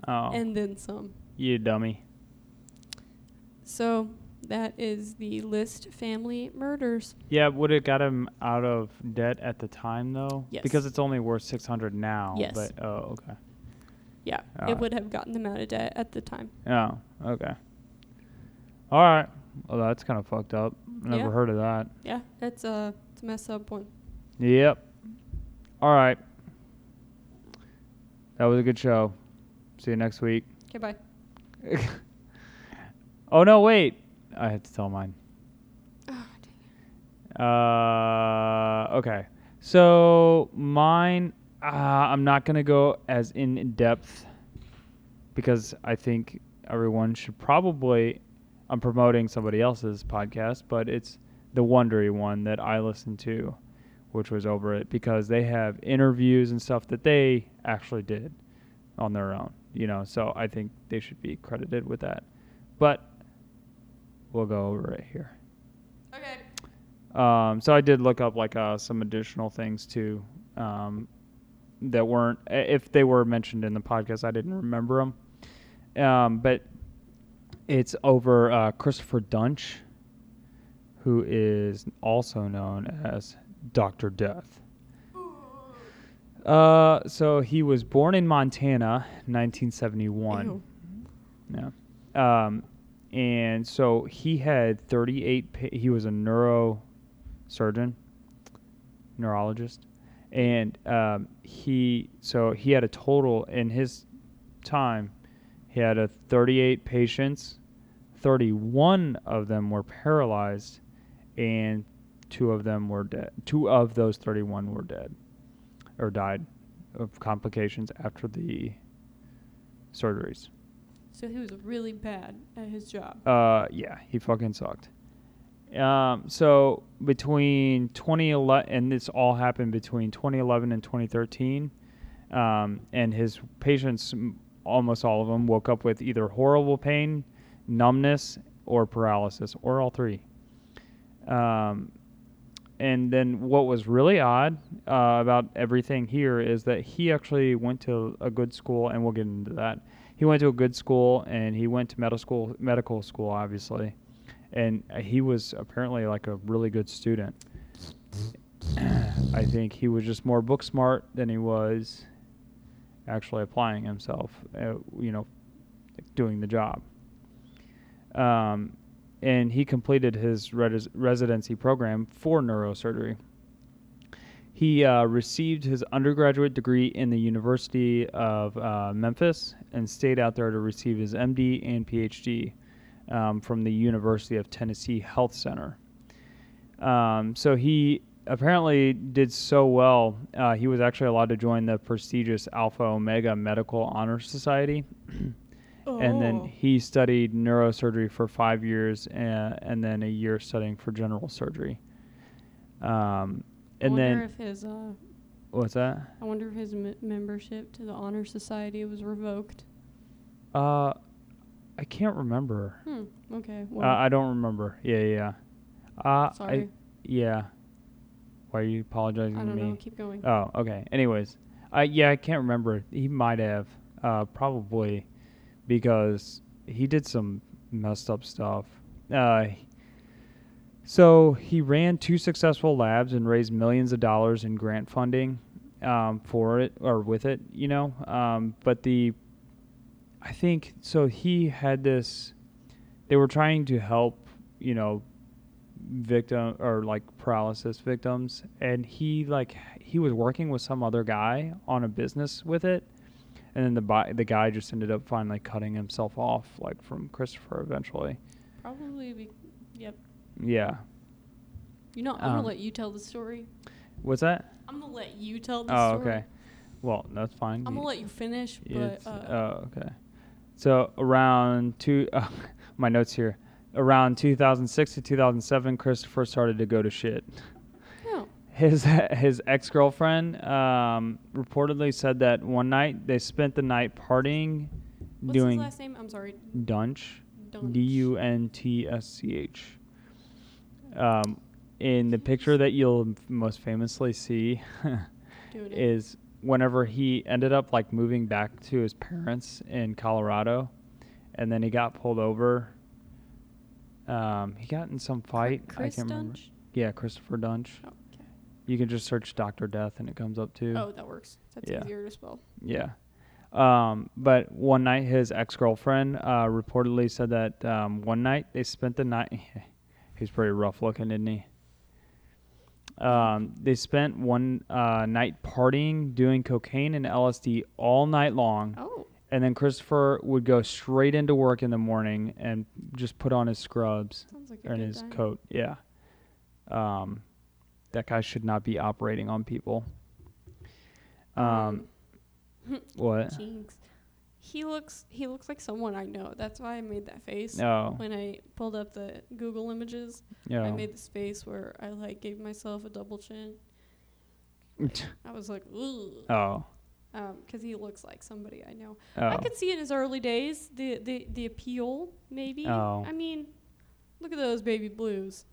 Oh, and then some. you dummy. So that is the list family murders. Yeah, would it got him out of debt at the time though? Yes. Because it's only worth 600 now, Yes. but oh, okay. Yeah, it Alright. would have gotten them out of debt at the time. Oh, okay. All right. Well, that's kind of fucked up. Never Yeah. heard of that. Yeah, that's a it's a mess up one. Yep. All right. That was a good show. See you next week. Okay, bye. <laughs> Oh no, wait. I had to tell mine. Oh, dang. Uh, okay. So mine, uh, I'm not gonna go as in depth because I think everyone should probably. I'm promoting somebody else's podcast, but it's the Wondery one that I listen to, which was over it because they have interviews and stuff that they actually did on their own. You know, so I think they should be credited with that. But we'll go over it here. Okay. Um, so I did look up like uh, some additional things too um, that weren't if they were mentioned in the podcast. I didn't remember them, um, but it's over uh, Christopher Duntsch, who is also known as Doctor Death. Uh, so he was born in Montana, 1971. Ew. Yeah. Um, and so he had 38. Pa- he was a neurosurgeon, neurologist, and um, he so he had a total in his time. He had a 38 patients. 31 of them were paralyzed, and two of them were dead. Two of those 31 were dead, or died of complications after the surgeries. So he was really bad at his job. Uh, yeah, he fucking sucked. Um, so between 2011, and this all happened between 2011 and 2013, um, and his patients, almost all of them, woke up with either horrible pain, numbness, or paralysis, or all three. Um, and then what was really odd uh, about everything here is that he actually went to a good school, and we'll get into that. He went to a good school, and he went to medical school, medical school, obviously, and uh, he was apparently like a really good student. I think he was just more book smart than he was actually applying himself, uh, you know, doing the job. Um, and he completed his res- residency program for neurosurgery. He uh, received his undergraduate degree in the University of uh, Memphis and stayed out there to receive his MD and PhD um, from the University of Tennessee Health Center. Um, so he apparently did so well, uh, he was actually allowed to join the prestigious Alpha Omega Medical Honor Society. <clears throat> And then Oh. he studied neurosurgery for five years and, and then a year studying for general surgery. Um, and then, if his uh, what's that? I wonder if his m- membership to the honor society was revoked. Uh, I can't remember. Hmm. Okay. Uh, I don't remember. Yeah, yeah. Uh, sorry. I, yeah. Why are you apologizing I, to don't me? know. Keep going. Oh, okay. Anyways, I yeah, I can't remember. He might have, uh, probably, because he did some messed up stuff. Uh, so he ran two successful labs and raised millions of dollars in grant funding um, for it or with it, you know. Um, but the, I think so. He had this. They were trying to help, you know, victim or like paralysis victims and he like he was working with some other guy on a business with it and then the bi- the guy just ended up finally cutting himself off like from Christopher eventually Probably. Be, yep. yeah You know, I'm gonna Um, let you tell the story. what's that I'm gonna let you tell the oh story. Oh, okay well that's fine I'm You- gonna let you finish, but uh, oh, okay. So around two, <laughs> uh, my notes here. Around 2006 to 2007, Christopher started to go to shit. His <laughs> his ex girlfriend um, reportedly said that one night they spent the night partying, what's doing his last name? I'm sorry. Duntsch, Duntsch. D U N T S C H. Um, in the picture that you'll most famously see <laughs> is whenever he ended up like moving back to his parents in Colorado, and then he got pulled over. Um, he got in some fight. Chris I can't remember. Yeah, Christopher Duntsch. Oh. You can just search Doctor Death and it comes up too. Oh, that works. That's Yeah. easier to spell. Yeah. Um, but one night, his ex girlfriend uh, reportedly said that um, one night they spent the night. <laughs> He's pretty rough looking, isn't he? Um, they spent one uh, night partying, doing cocaine and LSD all night long, Oh, and then Christopher would go straight into work in the morning and just put on his scrubs like and his time. coat. Yeah. Um, that guy should not be operating on people. Um, <laughs> what? Jinx. He looks he looks like someone I know. That's why I made that face. No. When I pulled up the Google images, I made this face where I like gave myself a double chin. <laughs> I was like, ooh, Oh. because he looks like somebody I know. Oh. I could see in his early days the the the appeal, maybe. Oh. I mean, look at those baby blues.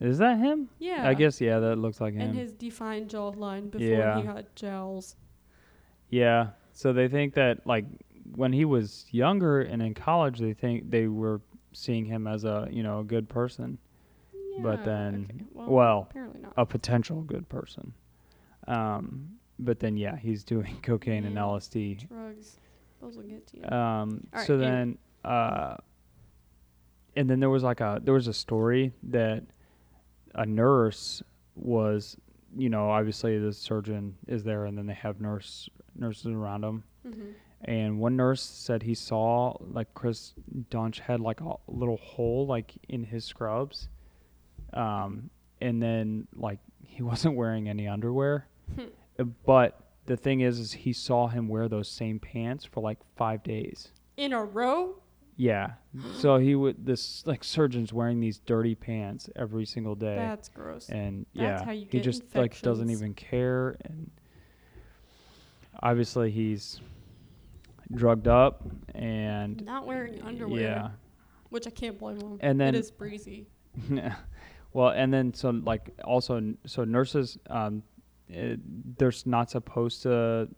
Is that him? Yeah. I guess yeah, that looks like him. And his defined jawline before Yeah. he got jowls. Yeah. So they think that like when he was younger and in college, they think they were seeing him as a you know a good person, But then- okay. well, well, apparently not. a potential good person. Um, but then yeah, he's doing <laughs> cocaine and LSD. Drugs, those will get to you. Um, right, so then, uh, and then there was like a there was a story that a nurse was, you know, obviously the surgeon is there, and then they have nurse nurses around him. hmm And one nurse said he saw like Chris Duntsch had like a little hole like in his scrubs, um, and then like he <laughs> wasn't wearing any underwear. Uh, But the thing is, is he saw him wear those same pants for like five days. In a row? Yeah. So he would this like surgeon's wearing these dirty pants every single day. That's gross. and That's yeah, how you he just like doesn't even care and obviously he's drugged up and Not wearing underwear. yeah. Which I can't blame him. And then- it is breezy. Yeah. <laughs> well, and then so like also so nurses um it, they're not supposed to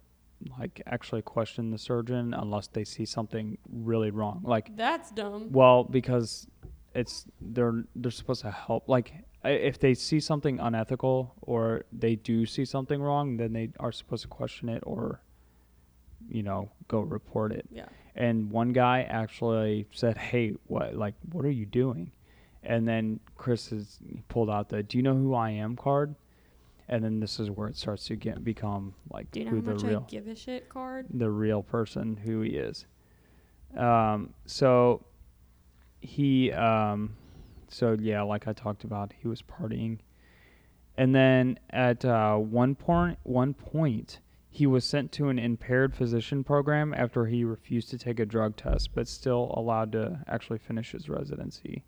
like actually question the surgeon unless they see something really wrong. Like That's dumb. Well, because it's they're they're supposed to help. Like if they see something unethical or they do see something wrong, then they are supposed to question it or, you know, go report it. Yeah. And one guy actually said, "Hey, what like what are you doing?" And then Chris has pulled out the "Do you know who I am?" card. And then this is where it starts to get become like Do you know who how the much real I give a shit card? the real person who he is. Um, so he, um, so yeah, like I talked about, he was partying, and then at uh, one point, one point, he was sent to an impaired physician program after he refused to take a drug test, but still allowed to actually finish his residency.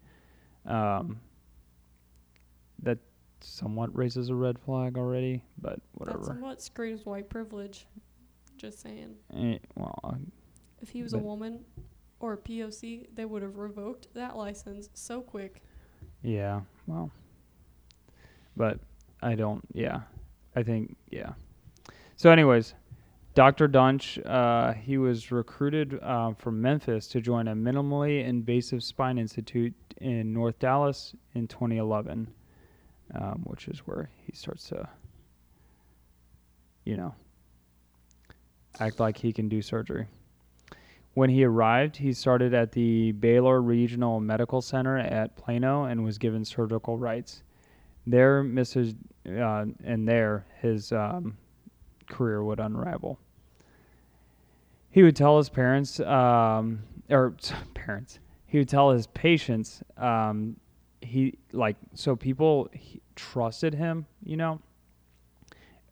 Um, that somewhat raises a red flag already, but whatever. That somewhat screams white privilege. Just saying. Eh, well, I- If he was a woman or a POC, they would have revoked that license so quick. Yeah, well, but I don't. Yeah, I think yeah. So, anyways, Dr. Duntsch, uh, he was recruited uh, from Memphis to join a minimally invasive spine institute in North Dallas in 2011, um, which is where he starts to, you know, act like he can do surgery. When he arrived, he started at the Baylor Regional Medical Center at Plano and was given surgical rights. There, Mrs. Uh, and there, his um, career would unravel. He would tell his parents, um, or <laughs> parents, he would tell his patients, um, he like so people he, trusted him, you know,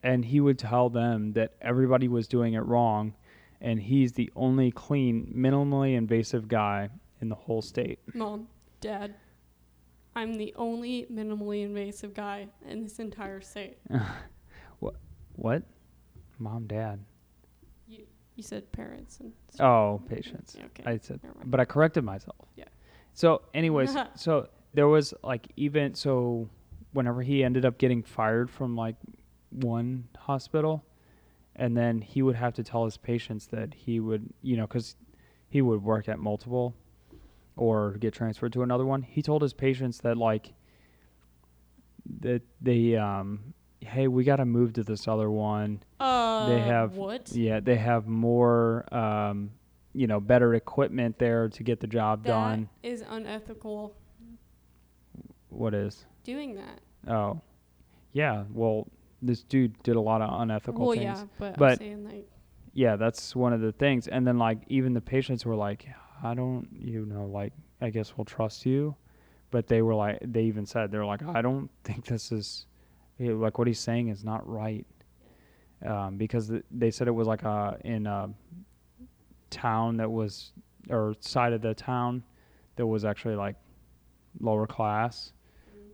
and he would tell them that everybody was doing it wrong and he's the only clean, minimally invasive guy in the whole state. Mom, Dad, I'm the only minimally invasive guy in this entire state. <laughs> What? What? Mom, dad. You you said parents and Oh, patients. Yeah, okay. I said, but I corrected myself. Yeah. So, anyways, <laughs> so there was like even so, whenever he ended up getting fired from like one hospital, and then he would have to tell his patients that he would, you know, because he would work at multiple or get transferred to another one. He told his patients that like that they um hey we got to move to this other one Uh, they have what? yeah they have more um you know better equipment there to get the job That done is unethical. what is Doing that. oh yeah well this dude did a lot of unethical well, things yeah, but, But- saying like yeah, that's one of the things. And then like even the patients were like, I don't, you know, like I guess we'll trust you, but they were like, they even said they're like, I don't <laughs> think this is, eh, like what he's saying is not right, um, because th- they said it was like a in a town that was or side of the town that was actually like lower class.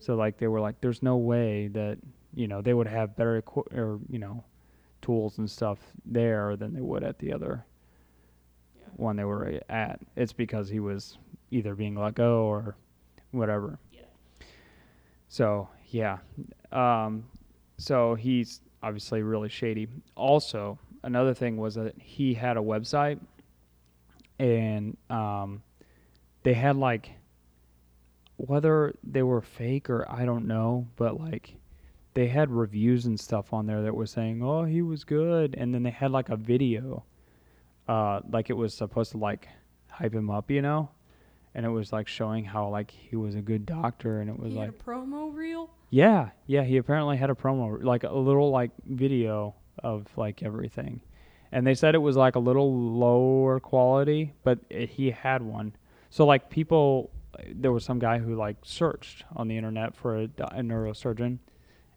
So like they were like, there's no way that you know they would have better equi- or you know tools and stuff there than they would at the other Yeah. one they were at. It's because he was either being let go or whatever. Yeah. So yeah, um, so he's obviously really shady. Also, another thing was that he had a website, and um, they had like whether they were fake or I don't know, but like they had reviews and stuff on there that were saying, "Oh, he was good," and then they had like a video, uh, like it was supposed to like hype him up, you know, and it was like showing how like he was a good doctor, and it was He like, had a promo reel. yeah, yeah, he apparently had a promo, like a little like video of like everything, and they said it was like a little lower quality, but it, he had one. So like people, there was some guy who like searched on the internet for a, a neurosurgeon,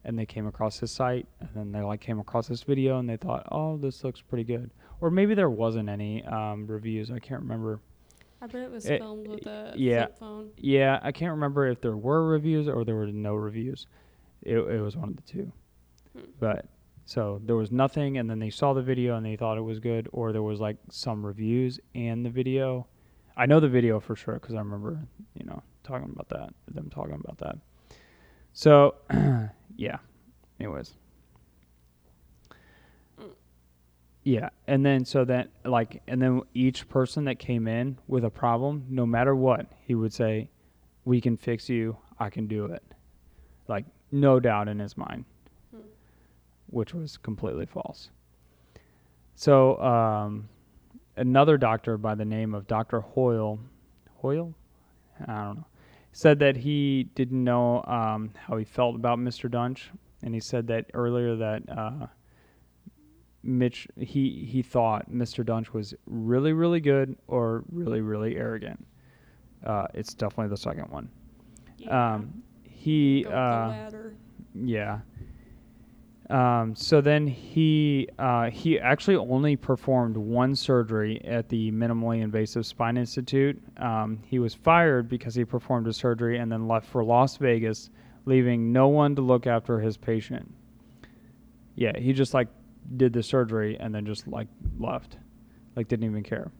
and they came across his site, and then they like came across this video, and they thought, oh, this looks pretty good, or maybe there wasn't any um, reviews. I can't remember. I bet it was It- filmed with a yeah. flip phone. Yeah, I can't remember if there were reviews or there were no reviews. It, it was one of the two. Hmm. But so there was nothing, and then they saw the video and they thought it was good, or there was like some reviews and the video. I know the video for sure because I remember, you know, talking about that, them talking about that. So, <clears throat> yeah. Anyways. Yeah, and then so that like, and then each person that came in with a problem, no matter what, he would say, "We can fix you. I can do it." Like no doubt in his mind, Hmm. which was completely false. So um, another doctor by the name of Doctor Hoyle, Hoyle, I don't know, said that he didn't know um, how he felt about Mr. Duntsch, and he said that earlier that. Uh, Mitch he he thought Mr. Duntsch was really really good or really really arrogant. Uh, it's definitely the second one. Yeah. Um, he Go with the uh, yeah. Um, so then he uh, he actually only performed one surgery at the minimally invasive spine institute. Um, he was fired because he performed a surgery and then left for Las Vegas, leaving no one to look after his patient. Yeah, he just like did the surgery and then just like left, like didn't even care.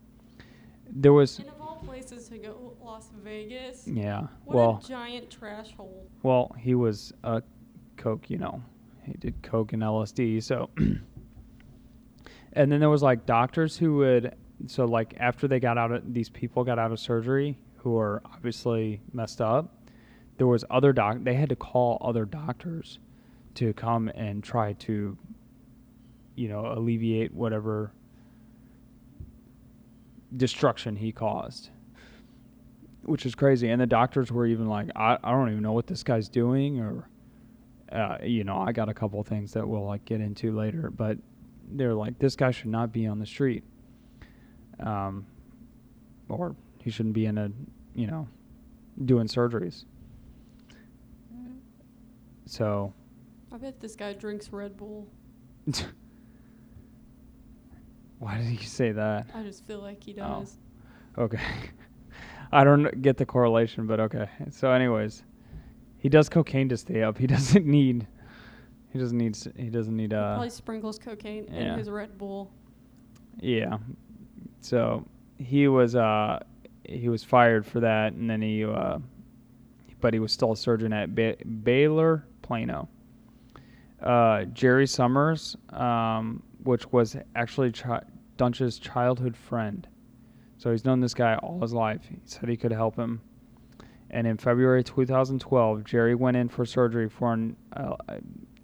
There was And of all places to go, Las Vegas. yeah, What well a giant trash hole. Well, he was a coke, you know. He did coke and LSD, so <clears throat> and then there was like doctors who would so like after they got out of these people got out of surgery who are obviously messed up, there was other doc they had to call other doctors to come and try to you know, alleviate whatever destruction he caused which is crazy. And the doctors were even like, I, I don't even know what this guy's doing, or, uh, you know, I got a couple things that we'll like get into later, but they're like, this guy should not be on the street, um, or he shouldn't be in a, you know, doing surgeries. So, I bet this guy drinks Red Bull. <laughs> why did he say that? I just feel like he Oh. does. Okay. <laughs> I don't get the correlation, but okay. So, anyways, he does cocaine to stay up. He <laughs> doesn't need. He doesn't need. He doesn't need. he Uh. probably sprinkles cocaine yeah. in his Red Bull. Yeah. So he was. Uh. He was fired for that, and then he. Uh. But he was still a surgeon at ba- Baylor Plano. Uh, Jerry Summers, um, which was actually chi- Duntsch's childhood friend. So he's known this guy all his life. He said he could help him. And in February 2012, Jerry went in for surgery for an, uh,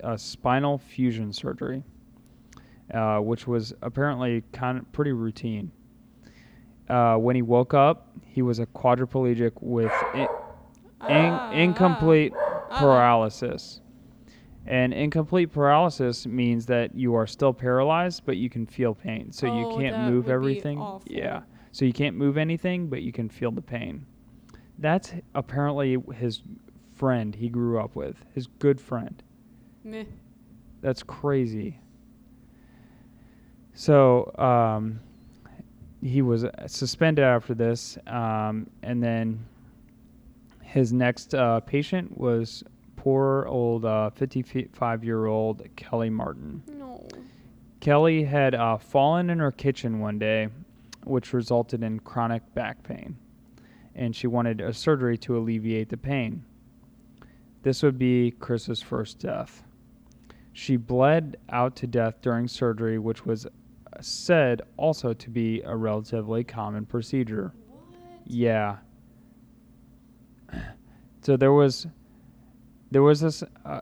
a spinal fusion surgery, uh, which was apparently kind of pretty routine. Uh, when he woke up, he was a quadriplegic with in, in, Ah, incomplete ah. paralysis. And incomplete paralysis means that you are still paralyzed, but you can feel pain. So Oh, you can't move everything. awful. Yeah. So you can't move anything, but you can feel the pain. That's apparently his friend he grew up with, his good friend. Meh. That's crazy. So um, he was suspended after this, um, and then his next uh, patient was poor old uh, 55 year old Kelly Martin. No. Kelly had uh, fallen in her kitchen one day, which resulted in chronic back pain, and she wanted a surgery to alleviate the pain. This would be Chris's first death. She bled out to death during surgery, which was said also to be a relatively common procedure. What? Yeah. So there was, there was this. Uh,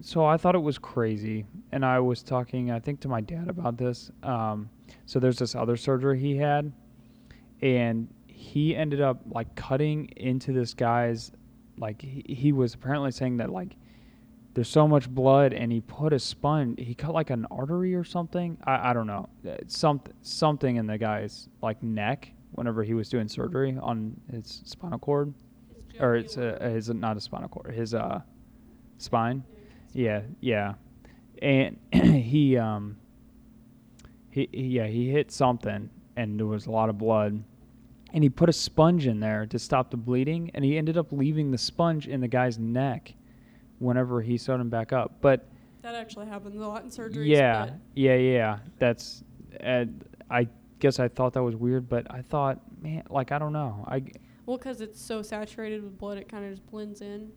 so I thought it was crazy, and I was talking, I think, to my dad about this. Um, so there's this other surgery he had, and he ended up like cutting into this guy's, like he, he was apparently saying that like there's so much blood, and he put a sponge. He cut like an artery or something. I, I don't know. Something something in the guy's like neck whenever he was doing surgery on his spinal cord, or it's uh, his not a spinal cord, his uh spine. Yeah, yeah, and <clears throat> he um he, he yeah he hit something, and there was a lot of blood. And he put a sponge in there to stop the bleeding, and he ended up leaving the sponge in the guy's neck whenever he sewed him back up. But That actually happens a lot in surgeries. yeah, yeah, yeah. That's, uh, I guess I thought that was weird, but I thought, man, like I don't know. I, Well, because it's so saturated with blood, it kind of just blends in.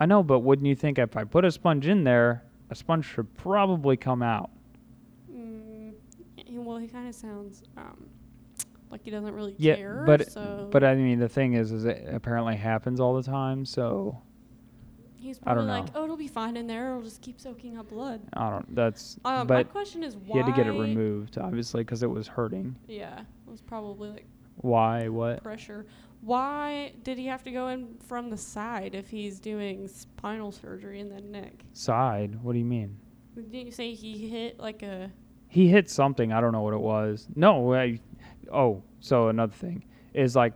I know, but wouldn't you think if I put a sponge in there, a sponge should probably come out? Mm, well, he kind of sounds um, like he doesn't really Yeah, care. but- so But I mean, the thing is, is it apparently happens all the time. So he's I don't probably like, know. "Oh, it'll be fine in there. It'll just keep soaking up blood." I don't. That's. Um, my question is why he had to get it removed, obviously, because it was hurting. Yeah, it was probably like Why? What? pressure. Why did he have to go in from the side if he's doing spinal surgery in the neck? Side? What do you mean? Didn't you say he hit like a? He hit something. I don't know what it was. No, I. Oh, so another thing is like,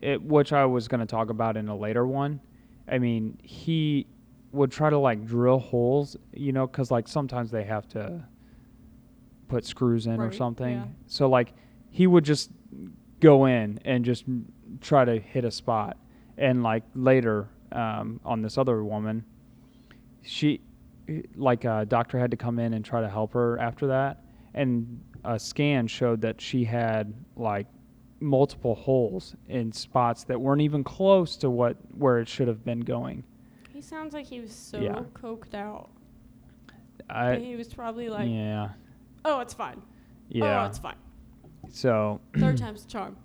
it, which I was going to talk about in a later one. I mean, he would try to like drill holes, you know, because like sometimes they have to put screws in or something. yeah. So like, he would just go in and just try to hit a spot, and like later um, on this other woman, she like a doctor had to come in and try to help her after that and a scan showed that she had like multiple holes in spots that weren't even close to what where it should have been going He sounds like he was so Yeah. coked out. I, he was probably like, yeah "Oh, it's fine. yeah Oh, it's fine. so Third time's the charm.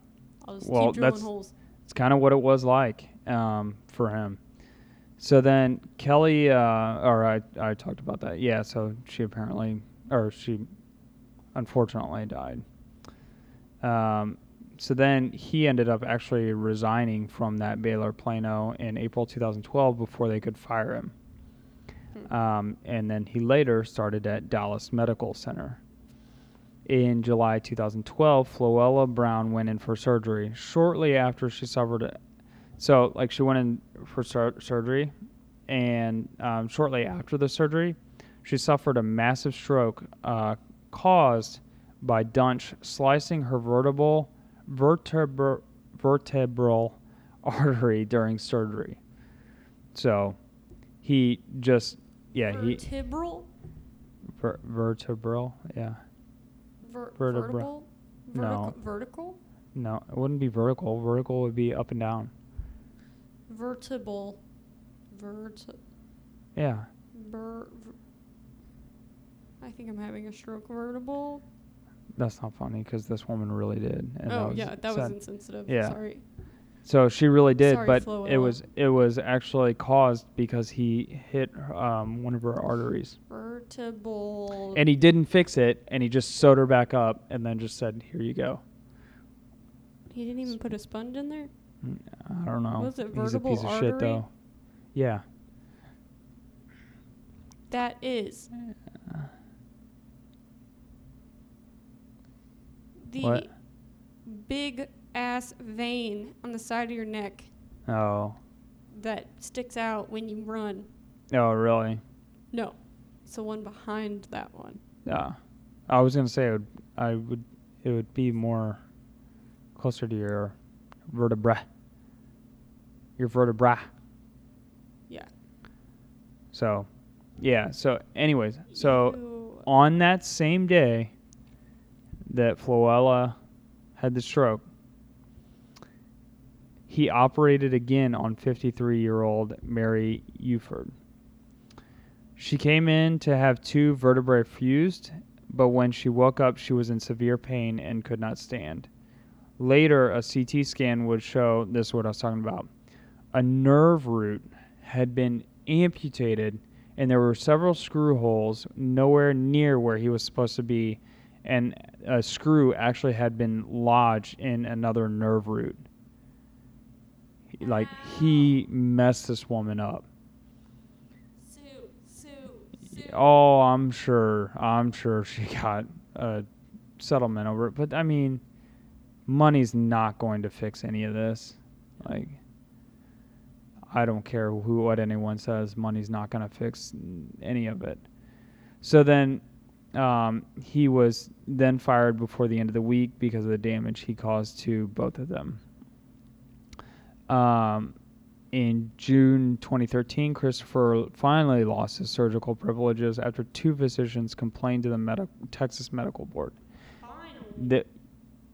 I'll just Well, keep drilling that's- holes." it's kind of what it was like um, for him. So then Kelly, uh, or I, I talked about that. Yeah. So she apparently, or she, unfortunately died. Um, so then he ended up actually resigning from that Baylor Plano in April 2012 before they could fire him. Hmm. Um, and then he later started at Dallas Medical Center. In July 2012, Floella Brown went in for surgery shortly after she suffered. A, so, like, she went in for sur- surgery, and um, shortly after the surgery, she suffered a massive stroke uh, caused by Duntsch slicing her vertebral vertebra- vertebral <laughs> artery during surgery. So, he just yeah he Vertebral. ver- vertebral yeah. Ver- Vertebra. vertebral? No. Vertical? No, it wouldn't be vertical. Vertical would be up and down. Vertebral. Vert. Yeah. Ver- I think I'm having a stroke. Vertebral. That's not funny because this woman really did. And oh that was yeah, that was sad. insensitive. Yeah. Sorry. So she really did, Sorry, but it Floella. was it was actually caused because he hit um, one of her arteries, Vertebral. and he didn't fix it, and he just sewed her back up, and then just said, "Here you go." he didn't even put a sponge in there. Mm, I don't know. Was it He's a vertebral piece of shit, artery? though. Yeah. That is the What? big ass vein on the side of your neck Oh. that sticks out when you run. Oh, really? No, it's the one behind that one. Yeah. I was gonna say it would, I would it would be more closer to your vertebra. Your vertebra. Yeah. So, yeah. So, anyways, so Ew. on that same day that Floella had the stroke, he operated again on 53 year old Mary Efurd. She came in to have two vertebrae fused, but when she woke up, she was in severe pain and could not stand. Later, a CT scan would show this is what I was talking about. A nerve root had been amputated, and there were several screw holes nowhere near where he was supposed to be, and a screw actually had been lodged in another nerve root. Like, he messed this woman up. Sue, Sue, Sue. Oh, I'm sure. I'm sure she <laughs> got a settlement over it. But I mean, money's not going to fix any of this. Like, I don't care who what anyone says. Money's not going to fix any of it. So then, um, he was then fired before the end of the week because of the damage he caused to both of them. Um, in June 2013, Christopher finally lost his surgical privileges after two physicians complained to the Medi- Texas Medical Board. Finally. Th-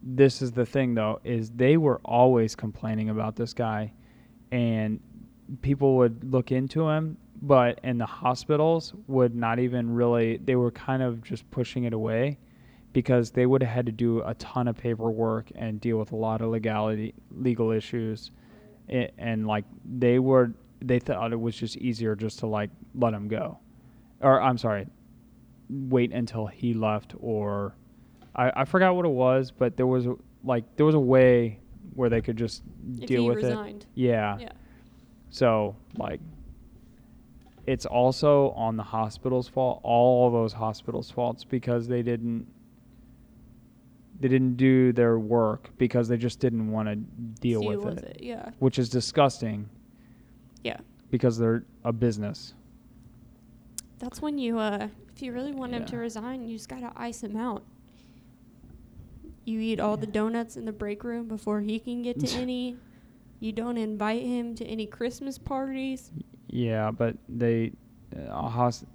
this is the thing, though, is they were always complaining about this guy, and people would look into him, but in the hospitals would not even really. They were kind of just pushing it away because they would have had to do a ton of paperwork and deal with a lot of legality legal issues it, and like they were they thought it was just easier just to like let him go or i'm sorry wait until he left or i, I forgot what it was but there was a, like there was a way where they could just If deal he with resigned. it yeah Yeah. so like it's also on the hospital's fault all those hospitals faults because they didn't they didn't do their work because they just didn't want to deal, with, it it. Yeah. which is disgusting Yeah. because they're a business. That's when you, uh, if you really want him to resign, you just gotta ice him out. You eat all the donuts in the break room before he can get to <laughs> any. You don't invite him to any Christmas parties. Yeah, but they uh, hos-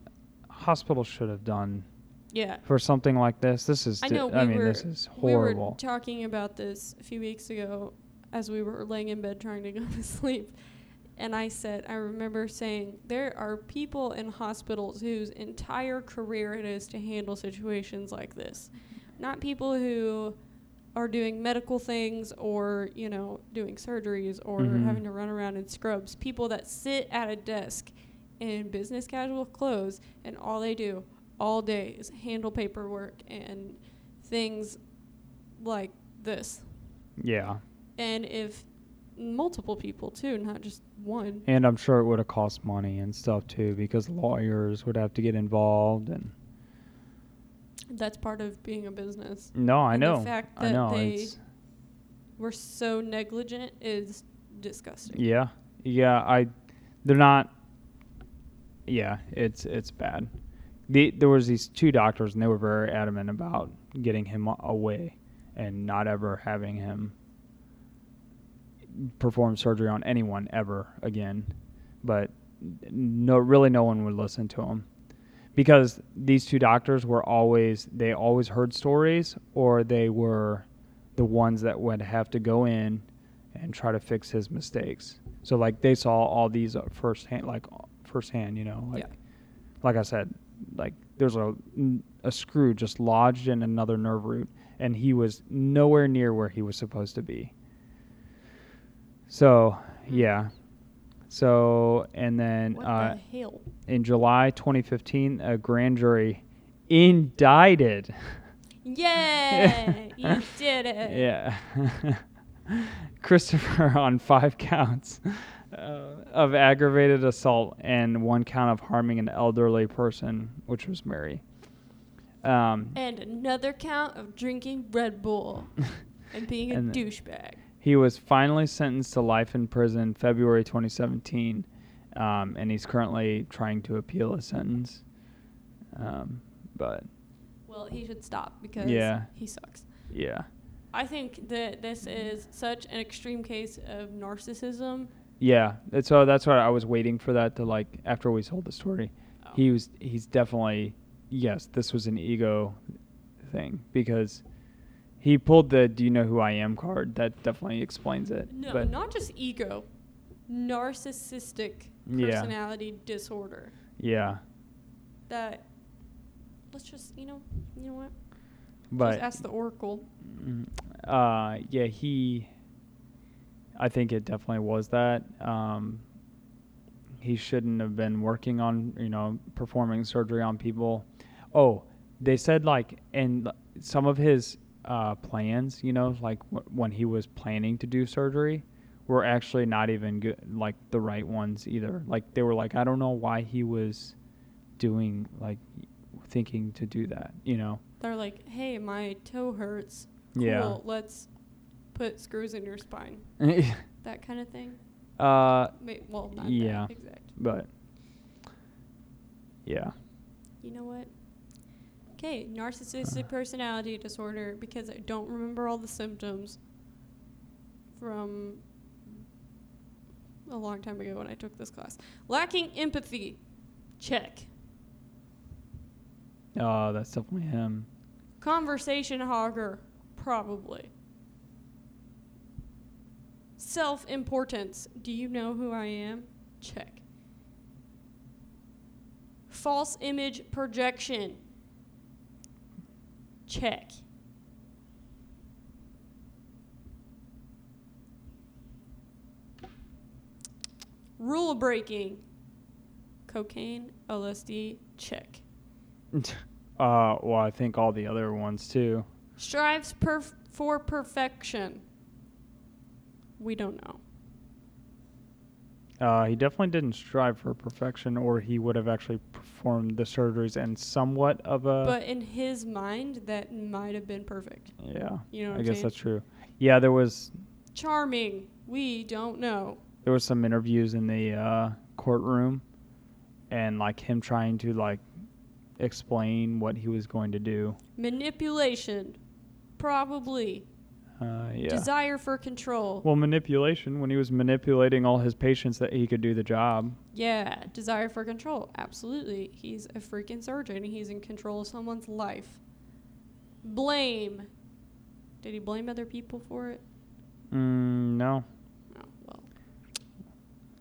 hospitals should have done Yeah. for something like this. This is I di- know we I mean were this is we were horrible. talking about this a few weeks ago as we were laying in bed trying to go <laughs> to sleep. And I said, I remember saying, there are people in hospitals whose entire career it is to handle situations like this. Not people who are doing medical things or, you know, doing surgeries or Mhm. having to run around in scrubs. People that sit at a desk in business casual clothes and all they do all day is handle paperwork and things like this. yeah. And if multiple people too, not just one. And I'm sure it would have cost money and stuff too because lawyers would have to get involved and That's part of being a business. No, I And the know. fact I that know. they- It's We're so negligent is disgusting. yeah. Yeah, I they're not Yeah, it's it's bad. The, there was these two doctors and they were very adamant about getting him away and not ever having him perform surgery on anyone ever again. But no really no one would listen to him. Because these two doctors were always they always heard stories or they were the ones that would have to go in and try to fix his mistakes. So like they saw all these uh, firsthand, like firsthand, you know, like Yeah. like I said, like there's a a screw just lodged in another nerve root, and he was nowhere near where he was supposed to be. So yeah, so and then uh, the in July 2015, a grand jury indicted. Yay! you <laughs> did it. Yeah. <laughs> Christopher on five counts uh, of aggravated assault and one count of harming an elderly person, which was Mary. Um, And another count of drinking Red Bull and being a <laughs> douchebag. He was finally sentenced to life in prison February 2017, um, and he's currently trying to appeal his sentence. Um, but Well, he should stop because Yeah. he sucks. yeah, I think that this is such an extreme case of narcissism. yeah. And so that's why I was waiting for that to like after we told the story. Oh. He was he's definitely yes. This was an ego thing because he pulled the "Do you know who I am?" card. That definitely explains it. No, but not just ego, narcissistic Yeah. personality disorder. yeah, That let's just you know you know what? but just ask the oracle. Mm, Uh, yeah, he. I think it definitely was that. Um, he shouldn't have been working on, you know, performing surgery on people. Oh, they said like in some of his uh, plans, you know, like w- when he was planning to do surgery, were actually not even good, like the right ones either. Like they were like, I don't know why he was doing like thinking to do that, you know. They're like, hey, my toe hurts. Cool, Yeah. let's put screws in your spine. <laughs> That kind of thing. uh, May- well, not Yeah. that exact. but yeah, You know what? Okay, narcissistic personality disorder because I don't remember all the symptoms from a long time ago when I took this class. Lacking empathy. Check. uh, that's definitely him. Conversation hogger. Probably. Self importance. Do you know who I am? Check. False image projection. Check. Rule breaking. Cocaine, LSD, check. <laughs> uh, well, I think all the other ones too. Strives perf- for perfection. We don't know. Uh, he definitely didn't strive for perfection, or he would have actually performed the surgeries and somewhat of a. but in his mind, that might have been perfect. yeah, You know what I guess saying? that's true. Yeah, there was Charming. We don't know. there was some interviews in the uh, courtroom, and like him trying to like explain what he was going to do. Manipulation. Probably. Uh, yeah. Desire for control. well, manipulation when he was manipulating all his patients that he could do the job. yeah. Desire for control. Absolutely. He's a freaking surgeon. He's in control of someone's life. Blame. Did he blame other people for it? Mm, no, Oh, well.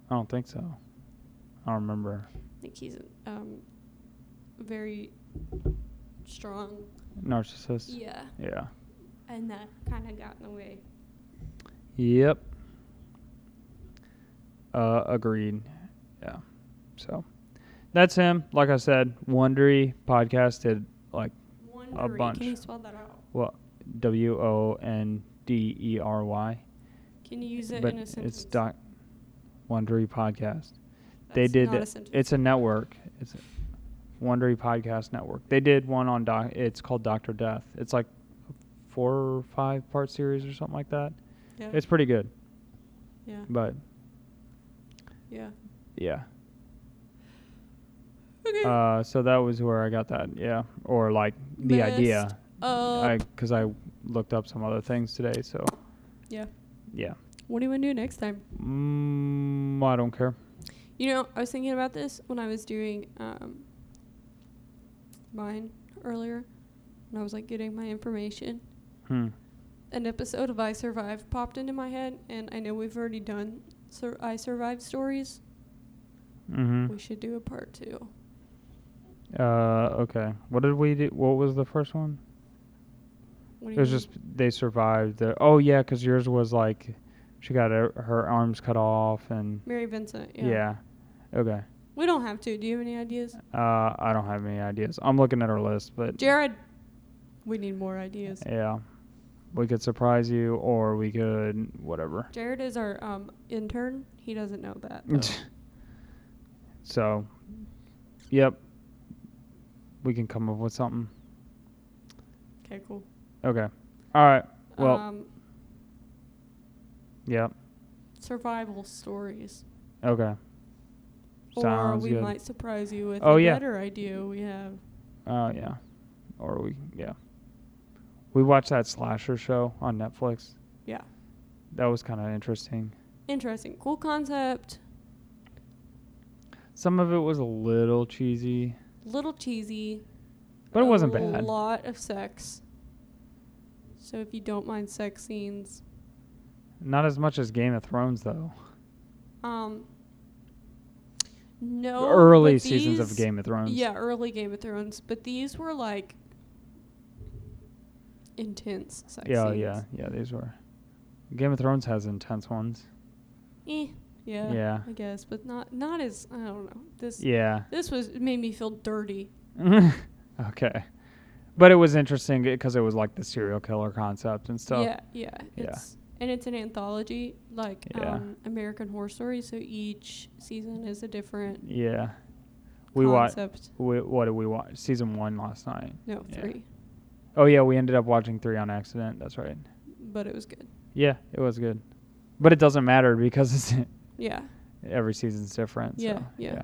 I don't think so. I don't remember. I think he's um, very strong. Narcissist. Yeah. Yeah. And that kind of got in the way. Yep. Uh, agreed. Yeah. So that's him. Like I said, Wondery podcast did like Wondery. bunch. Can you spell that out? what W O N D E R Y. Can you use it But in a sentence? it's doc Wondery podcast. they That's did not a sentence. It's a network. It's a Wondery podcast network. They did one on doc. It's called Doctor Death. It's like a four or five part series or something like that. yeah. It's pretty good. yeah. But Yeah. yeah. Okay. Uh, so that was where I got that. Yeah, or like the idea. Up. I because I looked up some other things today. So yeah. yeah. What do you want to do next time? Mm, I don't care. You know, I was thinking about this when I was doing um, mine earlier. and I was like getting my information. Hmm. An episode of I Survive popped into my head, and I know we've already done sur- I Survive stories. Mm-hmm. We should do a part two. Uh, okay. What did we do? What was the first one? What do It you was mean? just they survived. The, oh yeah, because yours was like she got her, her arms cut off and Mary Vincent. Yeah. yeah. Okay. We don't have to. Do you have any ideas? Uh, I don't have any ideas. I'm looking at our list, but Jared, we need more ideas. yeah. We could surprise you, or we could whatever. Jared is our um, intern. He doesn't know that. though. <laughs> so, yep, we can come up with something. okay, cool. Okay. All right. Well, um, yep. survival stories. Okay. or Sounds we good. might surprise you with Oh, a yeah. better idea we have. Oh yeah. Or we yeah. We watched that slasher show on Netflix. Yeah. That was kind of interesting. Interesting. Cool concept. Some of it was a little cheesy, Little cheesy. but it wasn't bad. A lot of sex. So if you don't mind sex scenes, Not as much as Game of Thrones though. um, no. Early seasons of Game of Thrones. Yeah, early Game of Thrones, but these were like intense sex Yeah, scenes. yeah, yeah. These were. Game of Thrones has intense ones. Eh, yeah, Yeah. I guess, but not not as I don't know. This Yeah. this was it made me feel dirty. <laughs> okay. But it was interesting because it was like the serial killer concept and stuff. Yeah, yeah, Yeah. it's and it's an anthology like Yeah. um, American Horror Story. So each season is a different Yeah. We watched. We, what did we watch? Season one last night. No, Yeah. three, Oh yeah, we ended up watching three on accident. That's right. but it was good. Yeah, it was good, but it doesn't matter because it's <laughs> Yeah, every season's different. Yeah, so, yeah.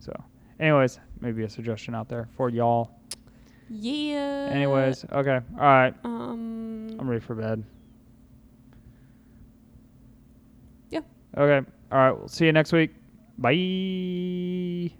So, anyways, maybe a suggestion out there for y'all. yeah. Anyways, okay, all right, um, I'm ready for bed. Yeah. Okay, all right. We'll see you next week. Bye.